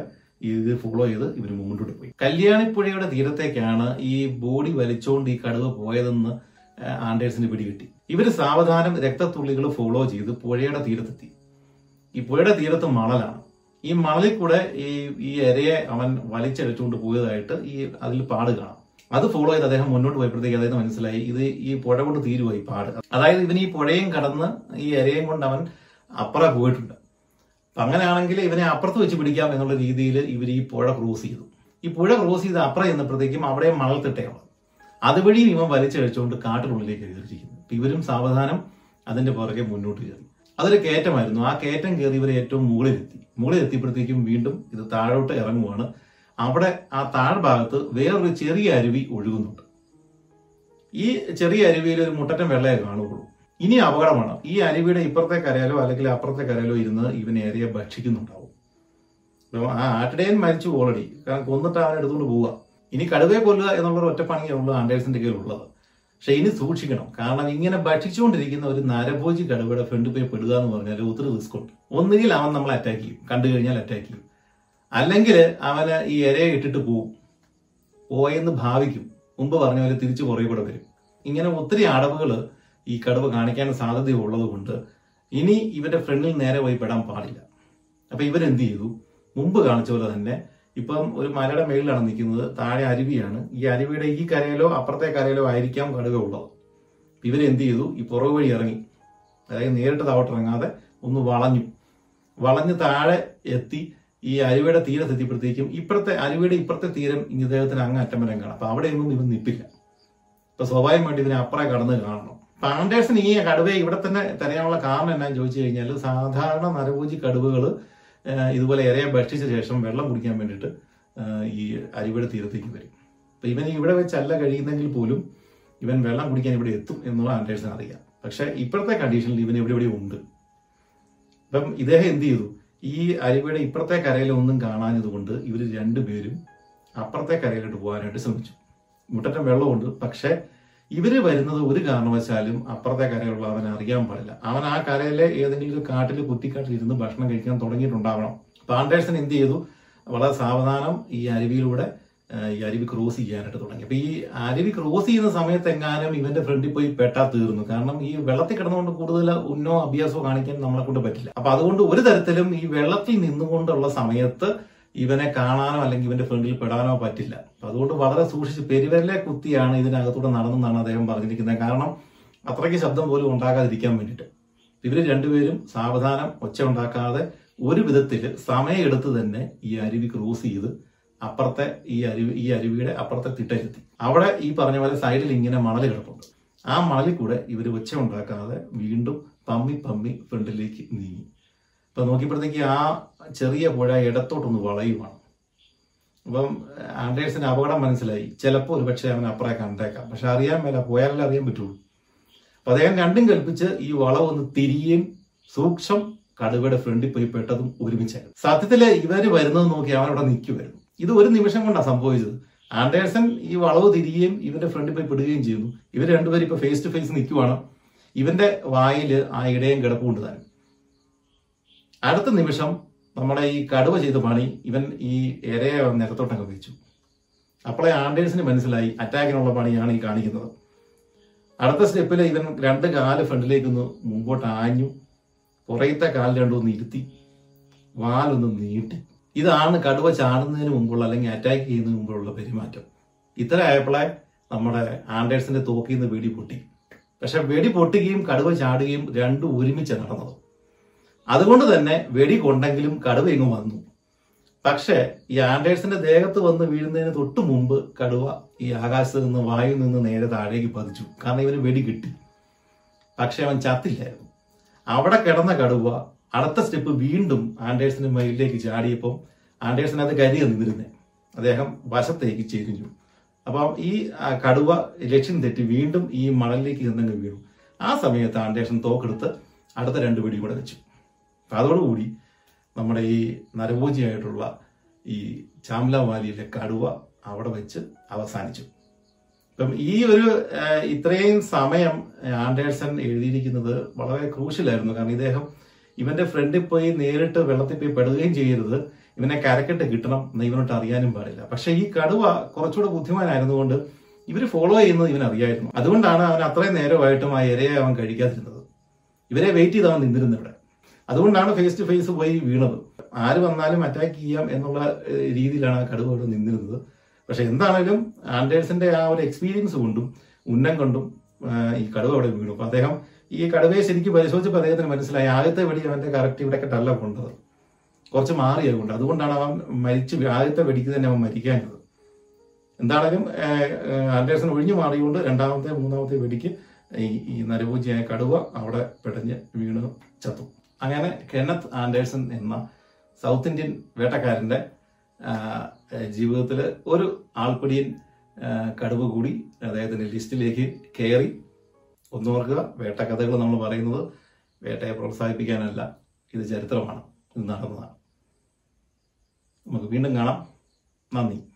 ഇത് ഫോളോ ചെയ്ത് ഇവർ മുമ്പോട്ട് പോയി. കല്യാണിപ്പുഴയുടെ തീരത്തേക്കാണ് ഈ ബോഡി വലിച്ചോണ്ട് ഈ കടുവ പോയതെന്ന് ആൻഡേഴ്സിന് പിടികിട്ടി. ഇവർ സാവധാനം രക്തത്തുള്ളികൾ ഫോളോ ചെയ്ത് പുഴയുടെ തീരത്തെത്തി. ഈ പുഴയുടെ തീരത്ത് മണലാണ്. ഈ മണലിൽ കൂടെ ഈ ഈ ഇരയെ അവൻ വലിച്ചെടുത്തുകൊണ്ട് പോയതായിട്ട് ഈ അതിൽ പാട് കാണാം. അത് ഫോളോ ചെയ്ത് അദ്ദേഹം മുന്നോട്ട് പോയപ്പോഴത്തേക്ക് അദ്ദേഹം മനസ്സിലായി ഇത് ഈ പുഴ കൊണ്ട് തീരുവായി പാട്. അതായത് ഇവൻ ഈ പുഴയും കടന്ന് ഈ ഇരയും കൊണ്ട് അവൻ അപ്പുറം പോയിട്ടുണ്ട്. അങ്ങനെയാണെങ്കിൽ ഇവനെ അപ്പുറത്ത് വെച്ച് പിടിക്കാം എന്നുള്ള രീതിയിൽ ഇവർ ഈ പുഴ ക്രോസ് ചെയ്തു. ഈ പുഴ ക്രോസ് ചെയ്ത് അപ്പുറം ചെന്നപ്പോഴത്തേക്കും അവിടെ മണൽത്തിട്ടയാണ്. അതുവഴിയും ഇവൻ വലിച്ചഴിച്ചുകൊണ്ട് കാട്ടിനുള്ളിലേക്ക് കയറിയിരിക്കുന്നു. ഇവരും സാവധാനം അതിന്റെ പുറകെ മുന്നോട്ട് കയറി. അതൊരു കയറ്റമായിരുന്നു. ആ കയറ്റം കയറി ഇവരെ ഏറ്റവും മുകളിലെത്തി. മുകളിലെത്തിയപ്പോഴത്തേക്കും വീണ്ടും ഇത് താഴോട്ട് ഇറങ്ങുവാണ്. അവിടെ ആ താഴ്ഭാഗത്ത് വേറൊരു ചെറിയ അരുവി ഒഴുകുന്നുണ്ട്. ഈ ചെറിയ അരുവിയിൽ ഒരു മുട്ടറ്റം വെള്ളയെ കാണുകയുള്ളൂ. ഇനി അപകടമാണ്. ഈ അരുവിയുടെ ഇപ്പുറത്തെ കരയാലോ അല്ലെങ്കിൽ അപ്പുറത്തെ കരയാലോ ഇരുന്ന് ഇവൻ ഏറിയ ഭക്ഷിക്കുന്നുണ്ടാവും. ആ ആട്ടിടയൻ മരിച്ചു ഓൾറെഡി കാരണം കൊന്നിട്ട് അവനെ എടുത്തുകൊണ്ട് പോവുക. ഇനി കടുവയെ കൊല്ലുക എന്നുള്ള ഒറ്റ പണിയുള്ള ആൻഡേഴ്സിന്റെ കയ്യിലുള്ളത് പക്ഷെ ഇനി സൂക്ഷിക്കണം. കാരണം ഇങ്ങനെ ഭക്ഷിച്ചുകൊണ്ടിരിക്കുന്ന ഒരു നരഭോജി കടുവയുടെ ഫ്രണ്ട് പോയി പെടുക എന്ന് പറഞ്ഞാൽ ഒത്തിരി റിസ്ക് ഉണ്ട്. ഒന്നുകിൽ അവൻ നമ്മളെ അറ്റാക്ക് ചെയ്യും. കണ്ടു കഴിഞ്ഞാൽ അറ്റാക്ക് ചെയ്യും. അല്ലെങ്കിൽ അവന് ഈ ഇരയെ ഇട്ടിട്ട് പോവും. പോയെന്ന് ഭാവിക്കും. മുമ്പ് പറഞ്ഞ പോലെ തിരിച്ചു പുറകെ കൂടെ വരും. ഇങ്ങനെ ഒത്തിരി അടവുകൾ ഈ കടുവ കാണിക്കാൻ സാധ്യതയുള്ളത് കൊണ്ട് ഇനി ഇവന്റെ ഫ്രണ്ടിൽ നേരെ പോയി പെടാൻ പാടില്ല. അപ്പൊ ഇവരെന്ത് ചെയ്തു? മുമ്പ് കാണിച്ച പോലെ തന്നെ ഇപ്പം ഒരു മലയുടെ മേളിലാണ് നിൽക്കുന്നത് താഴെ അരുവിയാണ്. ഈ അരുവിയുടെ ഈ കരയിലോ അപ്പുറത്തെ കരയിലോ ആയിരിക്കാം കടുവ ഉള്ളത്. ഇവരെന്ത് ചെയ്തു? ഈ പുറകു വഴി ഇറങ്ങി. അതായത് നേരിട്ട് താവട്ടിറങ്ങാതെ ഒന്ന് വളഞ്ഞു. വളഞ്ഞ് താഴെ എത്തി ഈ അരുവിയുടെ തീരത്തെത്തിയപ്പോഴത്തേക്കും ഇപ്പുറത്തെ അരുവിയുടെ ഇപ്പുറത്തെ തീരം ഇദ്ദേഹത്തിന് അങ്ങ് അറ്റം വരെ കാണാം. അപ്പൊ അവിടെയൊന്നും ഇവൻ നിപ്പില്ല. അപ്പൊ സ്വാഭാവികമായിട്ട് ഇതിനെ അപ്പുറം കടന്ന് കാണണം. ആൻഡേഴ്സൺ ഈ കടുവയെ ഇവിടെ തന്നെ തരാനുള്ള കാരണം എന്നാന്ന് ചോദിച്ചു കഴിഞ്ഞാൽ സാധാരണ നരഭൂജി കടുവകൾ ഇതുപോലെ ഇരയെ ഭക്ഷിച്ച ശേഷം വെള്ളം കുടിക്കാൻ വേണ്ടിയിട്ട് ഈ അരിവിടെ തീരത്തേക്ക് വരും. അപ്പം ഇവൻ ഇവിടെ വെച്ചല്ല കഴിയുന്നെങ്കിൽ പോലും ഇവൻ വെള്ളം കുടിക്കാൻ ഇവിടെ എത്തും എന്നുള്ള ആൻഡേഴ്സിന് അറിയാം. പക്ഷേ ഇപ്പോഴത്തെ കണ്ടീഷനിൽ ഇവൻ ഇവിടെ ഇവിടെ ഉണ്ട്. അപ്പം ഇദ്ദേഹം എന്ത് ചെയ്തു? ഈ അരിവിടെ ഇപ്പുറത്തെ കരയിലൊന്നും കാണാഞ്ഞതുകൊണ്ട് കാണാഞ്ഞത് കൊണ്ട് ഇവർ രണ്ടുപേരും അപ്പുറത്തെ കരയിലോട്ട് പോകാനായിട്ട് ശ്രമിച്ചു. മുട്ടറ്റം വെള്ളമുണ്ട്. പക്ഷെ ഇവർ വരുന്നത് ഒരു കാരണവശാലും അപ്പുറത്തെ കരയിലുള്ള അവൻ അറിയാൻ പാടില്ല. അവൻ ആ കരയിലെ ഏതെങ്കിലും ഒരു കാട്ടിൽ കുത്തിക്കാട്ടിൽ ഇരുന്ന് ഭക്ഷണം കഴിക്കാൻ തുടങ്ങിയിട്ടുണ്ടാവണം. പാണ്ടേഴ്സൺ എന്ത് ചെയ്തു? വളരെ സാവധാനം ഈ അരുവിയിലൂടെ ഈ അരുവി ക്രോസ് ചെയ്യാനായിട്ട് തുടങ്ങി. അപ്പൊ ഈ അരുവി ക്രോസ് ചെയ്യുന്ന സമയത്ത് എങ്ങാനും ഇവന്റെ ഫ്രണ്ടിൽ പോയി പെട്ടാ തീർന്നു. കാരണം ഈ വെള്ളത്തിൽ കിടന്നുകൊണ്ട് കൂടുതൽ ഉന്നോ അഭ്യാസമോ കാണിക്കാൻ നമ്മളെ കൊണ്ട് പറ്റില്ല. അപ്പൊ അതുകൊണ്ട് ഒരു തരത്തിലും ഈ വെള്ളത്തിൽ നിന്നുകൊണ്ടുള്ള സമയത്ത് ഇവനെ കാണാനോ അല്ലെങ്കിൽ ഇവന്റെ ഫ്രണ്ടിൽ പെടാനോ പറ്റില്ല. അതുകൊണ്ട് വളരെ സൂക്ഷിച്ച് പെരുവരിലെ കുത്തിയാണ് ഇതിനകത്തൂടെ നടന്നെന്നാണ് അദ്ദേഹം പറഞ്ഞിരിക്കുന്നത്. കാരണം അത്രയ്ക്ക് ശബ്ദം പോലും ഉണ്ടാകാതിരിക്കാൻ വേണ്ടിയിട്ട്. ഇവർ രണ്ടുപേരും സാവധാനം ഒച്ച ഉണ്ടാക്കാതെ ഒരു വിധത്തിൽ സമയമെടുത്ത് തന്നെ ഈ അരുവി ക്രോസ് ചെയ്ത് അപ്പുറത്തെ ഈ അരുവി ഈ അരുവിയുടെ അപ്പുറത്തെ തിട്ടയിലെത്തി. അവിടെ ഈ പറഞ്ഞ പോലെ സൈഡിൽ ഇങ്ങനെ മണൽ കിടപ്പുണ്ട്. ആ മണലിൽ കൂടെ ഇവർ ഒച്ച ഉണ്ടാക്കാതെ വീണ്ടും പമ്മി പമ്മി ഫ്രണ്ടിലേക്ക് നീങ്ങി. ഇപ്പൊ നോക്കിയപ്പോഴത്തേക്ക് ആ ചെറിയ പുഴ ഇടത്തോട്ടൊന്ന് വളയുമാണ് അപ്പം ആൻഡേഴ്സിന് അപകടം മനസ്സിലായി. ചിലപ്പോൾ ഒരു പക്ഷേ അവൻ അപ്പുറേ കണ്ടേക്കാം. പക്ഷെ അറിയാൻ മേല പോയാലല്ലേ അറിയാൻ പറ്റുള്ളൂ. അപ്പം അദ്ദേഹം രണ്ടും കൽപ്പിച്ച് ഈ വളവ് ഒന്ന് തിരിയും സൂക്ഷം കടുവയുടെ ഫ്രണ്ടിൽ പോയി പെട്ടതും ഒരുമിച്ചായിരുന്നു. സത്യത്തിൽ ഇവർ വരുന്നത് നോക്കി അവൻ അവിടെ നിൽക്കുമായിരുന്നു ഇത് ഒരു നിമിഷം കൊണ്ടാണ് സംഭവിച്ചത്. ആൻഡേഴ്സൺ ഈ വളവ് തിരികുകയും ഇവന്റെ ഫ്രണ്ടിൽ പോയി പെടുകയും ചെയ്യുന്നു. ഇവർ രണ്ടുപേരും ഇപ്പൊ ഫേസ് ടു ഫേസ് നിൽക്കുവാണ്. ഇവന്റെ വായിൽ ആ ഇടയും കിടപ്പുണ്ട് താനും. അടുത്ത നിമിഷം നമ്മുടെ ഈ കടുവ ചെയ്ത പണി ഇവൻ ഈ ഇരയെ നിരത്തോട്ടങ്ങ് വെച്ചു അപ്പോളെ ആൻഡേഴ്സിന് മനസ്സിലായി അറ്റാക്കിനുള്ള പണിയാണ് ഈ കാണിക്കുന്നത്. അടുത്ത സ്റ്റെപ്പിൽ ഇവൻ രണ്ട് കാൽ ഫ്രണ്ടിലേക്കൊന്ന് മുമ്പോട്ട് ആഞ്ഞു പുറയത്തെ കാൽ രണ്ടൊന്ന് ഇരുത്തി വാലൊന്ന് നീട്ടി. ഇതാണ് കടുവ ചാടുന്നതിന് മുമ്പുള്ള അല്ലെങ്കിൽ അറ്റാക്ക് ചെയ്യുന്നതിന് മുമ്പുള്ള പെരുമാറ്റം. ഇത്ര ആയപ്പോളെ നമ്മുടെ ആൻഡേഴ്സിന്റെ തോക്കിൽ നിന്ന് വെടി പൊട്ടി. പക്ഷെ വെടി പൊട്ടുകയും കടുവ ചാടുകയും രണ്ടും ഒരുമിച്ച് നടന്നത്. അതുകൊണ്ട് തന്നെ വെടി കൊണ്ടെങ്കിലും കടുവ ഇങ്ങ് വന്നു. പക്ഷേ ഈ ആൻഡേഴ്സിന്റെ ദേഹത്ത് വന്ന് വീഴുന്നതിന് തൊട്ട് മുമ്പ് കടുവ ഈ ആകാശത്ത് നിന്ന് വായു നിന്ന് നേരെ താഴേക്ക് പതിച്ചു. കാരണം ഇവന് വെടി കിട്ടി. പക്ഷെ അവൻ ചത്തില്ലായിരുന്നു. അവിടെ കിടന്ന കടുവ അടുത്ത സ്റ്റെപ്പ് വീണ്ടും ആൻഡേഴ്സിന്റെ മയിലേക്ക് ചാടിയപ്പോൾ ആൻഡേഴ്സൺ അത് കരിയ നിന്നിരുന്നേ അദ്ദേഹം വശത്തേക്ക് ചെരിഞ്ഞു. അപ്പം ഈ കടുവ ലക്ഷ്യം തെറ്റി വീണ്ടും ഈ മണലിലേക്ക് ചെന്നങ്ങ് വീണു. ആ സമയത്ത് ആൻഡേഴ്സൺ തോക്കെടുത്ത് അടുത്ത രണ്ട് വെടി കൂടെ വെച്ചു. അതോടുകൂടി നമ്മുടെ ഈ നരഭോജിയായിട്ടുള്ള ഈ ചാംല വാലിയിലെ കടുവ അവിടെ വെച്ച് അവസാനിച്ചു. ഇപ്പം ഈ ഒരു ഇത്രയും സമയം ആൻഡേഴ്സൺ എഴുതിയിരിക്കുന്നത് വളരെ ക്രൂഷ്യലായിരുന്നു കാരണം ഇദ്ദേഹം ഇവന്റെ ഫ്രണ്ടിൽ പോയി നേരിട്ട് വെള്ളത്തിൽ പോയി പെടുകയും ചെയ്യരുത്. ഇവനെ കരക്കെട്ട് കിട്ടണം എന്ന് ഇവനോട്ട് അറിയാനും പാടില്ല. പക്ഷെ ഈ കടുവ കുറച്ചുകൂടെ ബുദ്ധിമാനായിരുന്നുകൊണ്ട് ഇവർ ഫോളോ ചെയ്യുന്നത് ഇവൻ അറിയായിരുന്നു. അതുകൊണ്ടാണ് അവൻ അത്രയും നേരമായിട്ടും ആ ഇരയെ അവൻ കഴിക്കാതിരുന്നത്. ഇവരെ വെയിറ്റ് ചെയ്ത് അവൻ നിന്നിരുന്നു അതുകൊണ്ടാണ് ഫേസ് ടു ഫേസ് പോയി വീണത്. ആര് വന്നാലും അറ്റാക്ക് ചെയ്യാം എന്നുള്ള രീതിയിലാണ് ആ കടുവ അവിടെ നിന്നിരുന്നത്. പക്ഷെ എന്താണെങ്കിലും ആൻഡേഴ്സിന്റെ ആ ഒരു എക്സ്പീരിയൻസ് കൊണ്ടും ഉന്നം കൊണ്ടും ഈ കടുവ അവിടെ വീണു. അപ്പൊ അദ്ദേഹം ഈ കടുവയെ ശരിക്കും പരിശോധിച്ചപ്പോൾ അദ്ദേഹത്തിന് മനസ്സിലായി. ആദ്യത്തെ വെടി അവന്റെ കറക്റ്റ് ഇവിടെയൊക്കെട്ടല്ല കൊണ്ടത്. കുറച്ച് മാറിയത് കൊണ്ട്. അതുകൊണ്ടാണ് അവൻ മരിച്ചു ആദ്യത്തെ വെടിക്ക് തന്നെ അവൻ മരിക്കാഞ്ഞത്. എന്താണെങ്കിലും ആൻഡേഴ്സൺ ഒഴിഞ്ഞു മാറിയുകൊണ്ട് രണ്ടാമത്തെ മൂന്നാമത്തെ വെടിക്ക് ഈ ഈ നരഭൂജിയായ കടുവ അവിടെ പിടഞ്ഞ് വീണ് ചത്തു. അങ്ങനെ കെനത്ത് ആൻഡേഴ്സൺ എന്ന സൗത്ത് ഇന്ത്യൻ വേട്ടക്കാരന്റെ ജീവിതത്തിൽ ഒരു ആൾപ്പിടിയൻ കടുവ് കൂടി അദ്ദേഹത്തിന്റെ ലിസ്റ്റിലേക്ക് കയറി. ഒന്നോർക്കുക വേട്ടക്കഥകൾ നമ്മൾ പറയുന്നത് വേട്ടയെ പ്രോത്സാഹിപ്പിക്കാനല്ല ഇത് ചരിത്രമാണ് ഇത് നടന്നതാണ്. നമുക്ക് വീണ്ടും കാണാം. നന്ദി.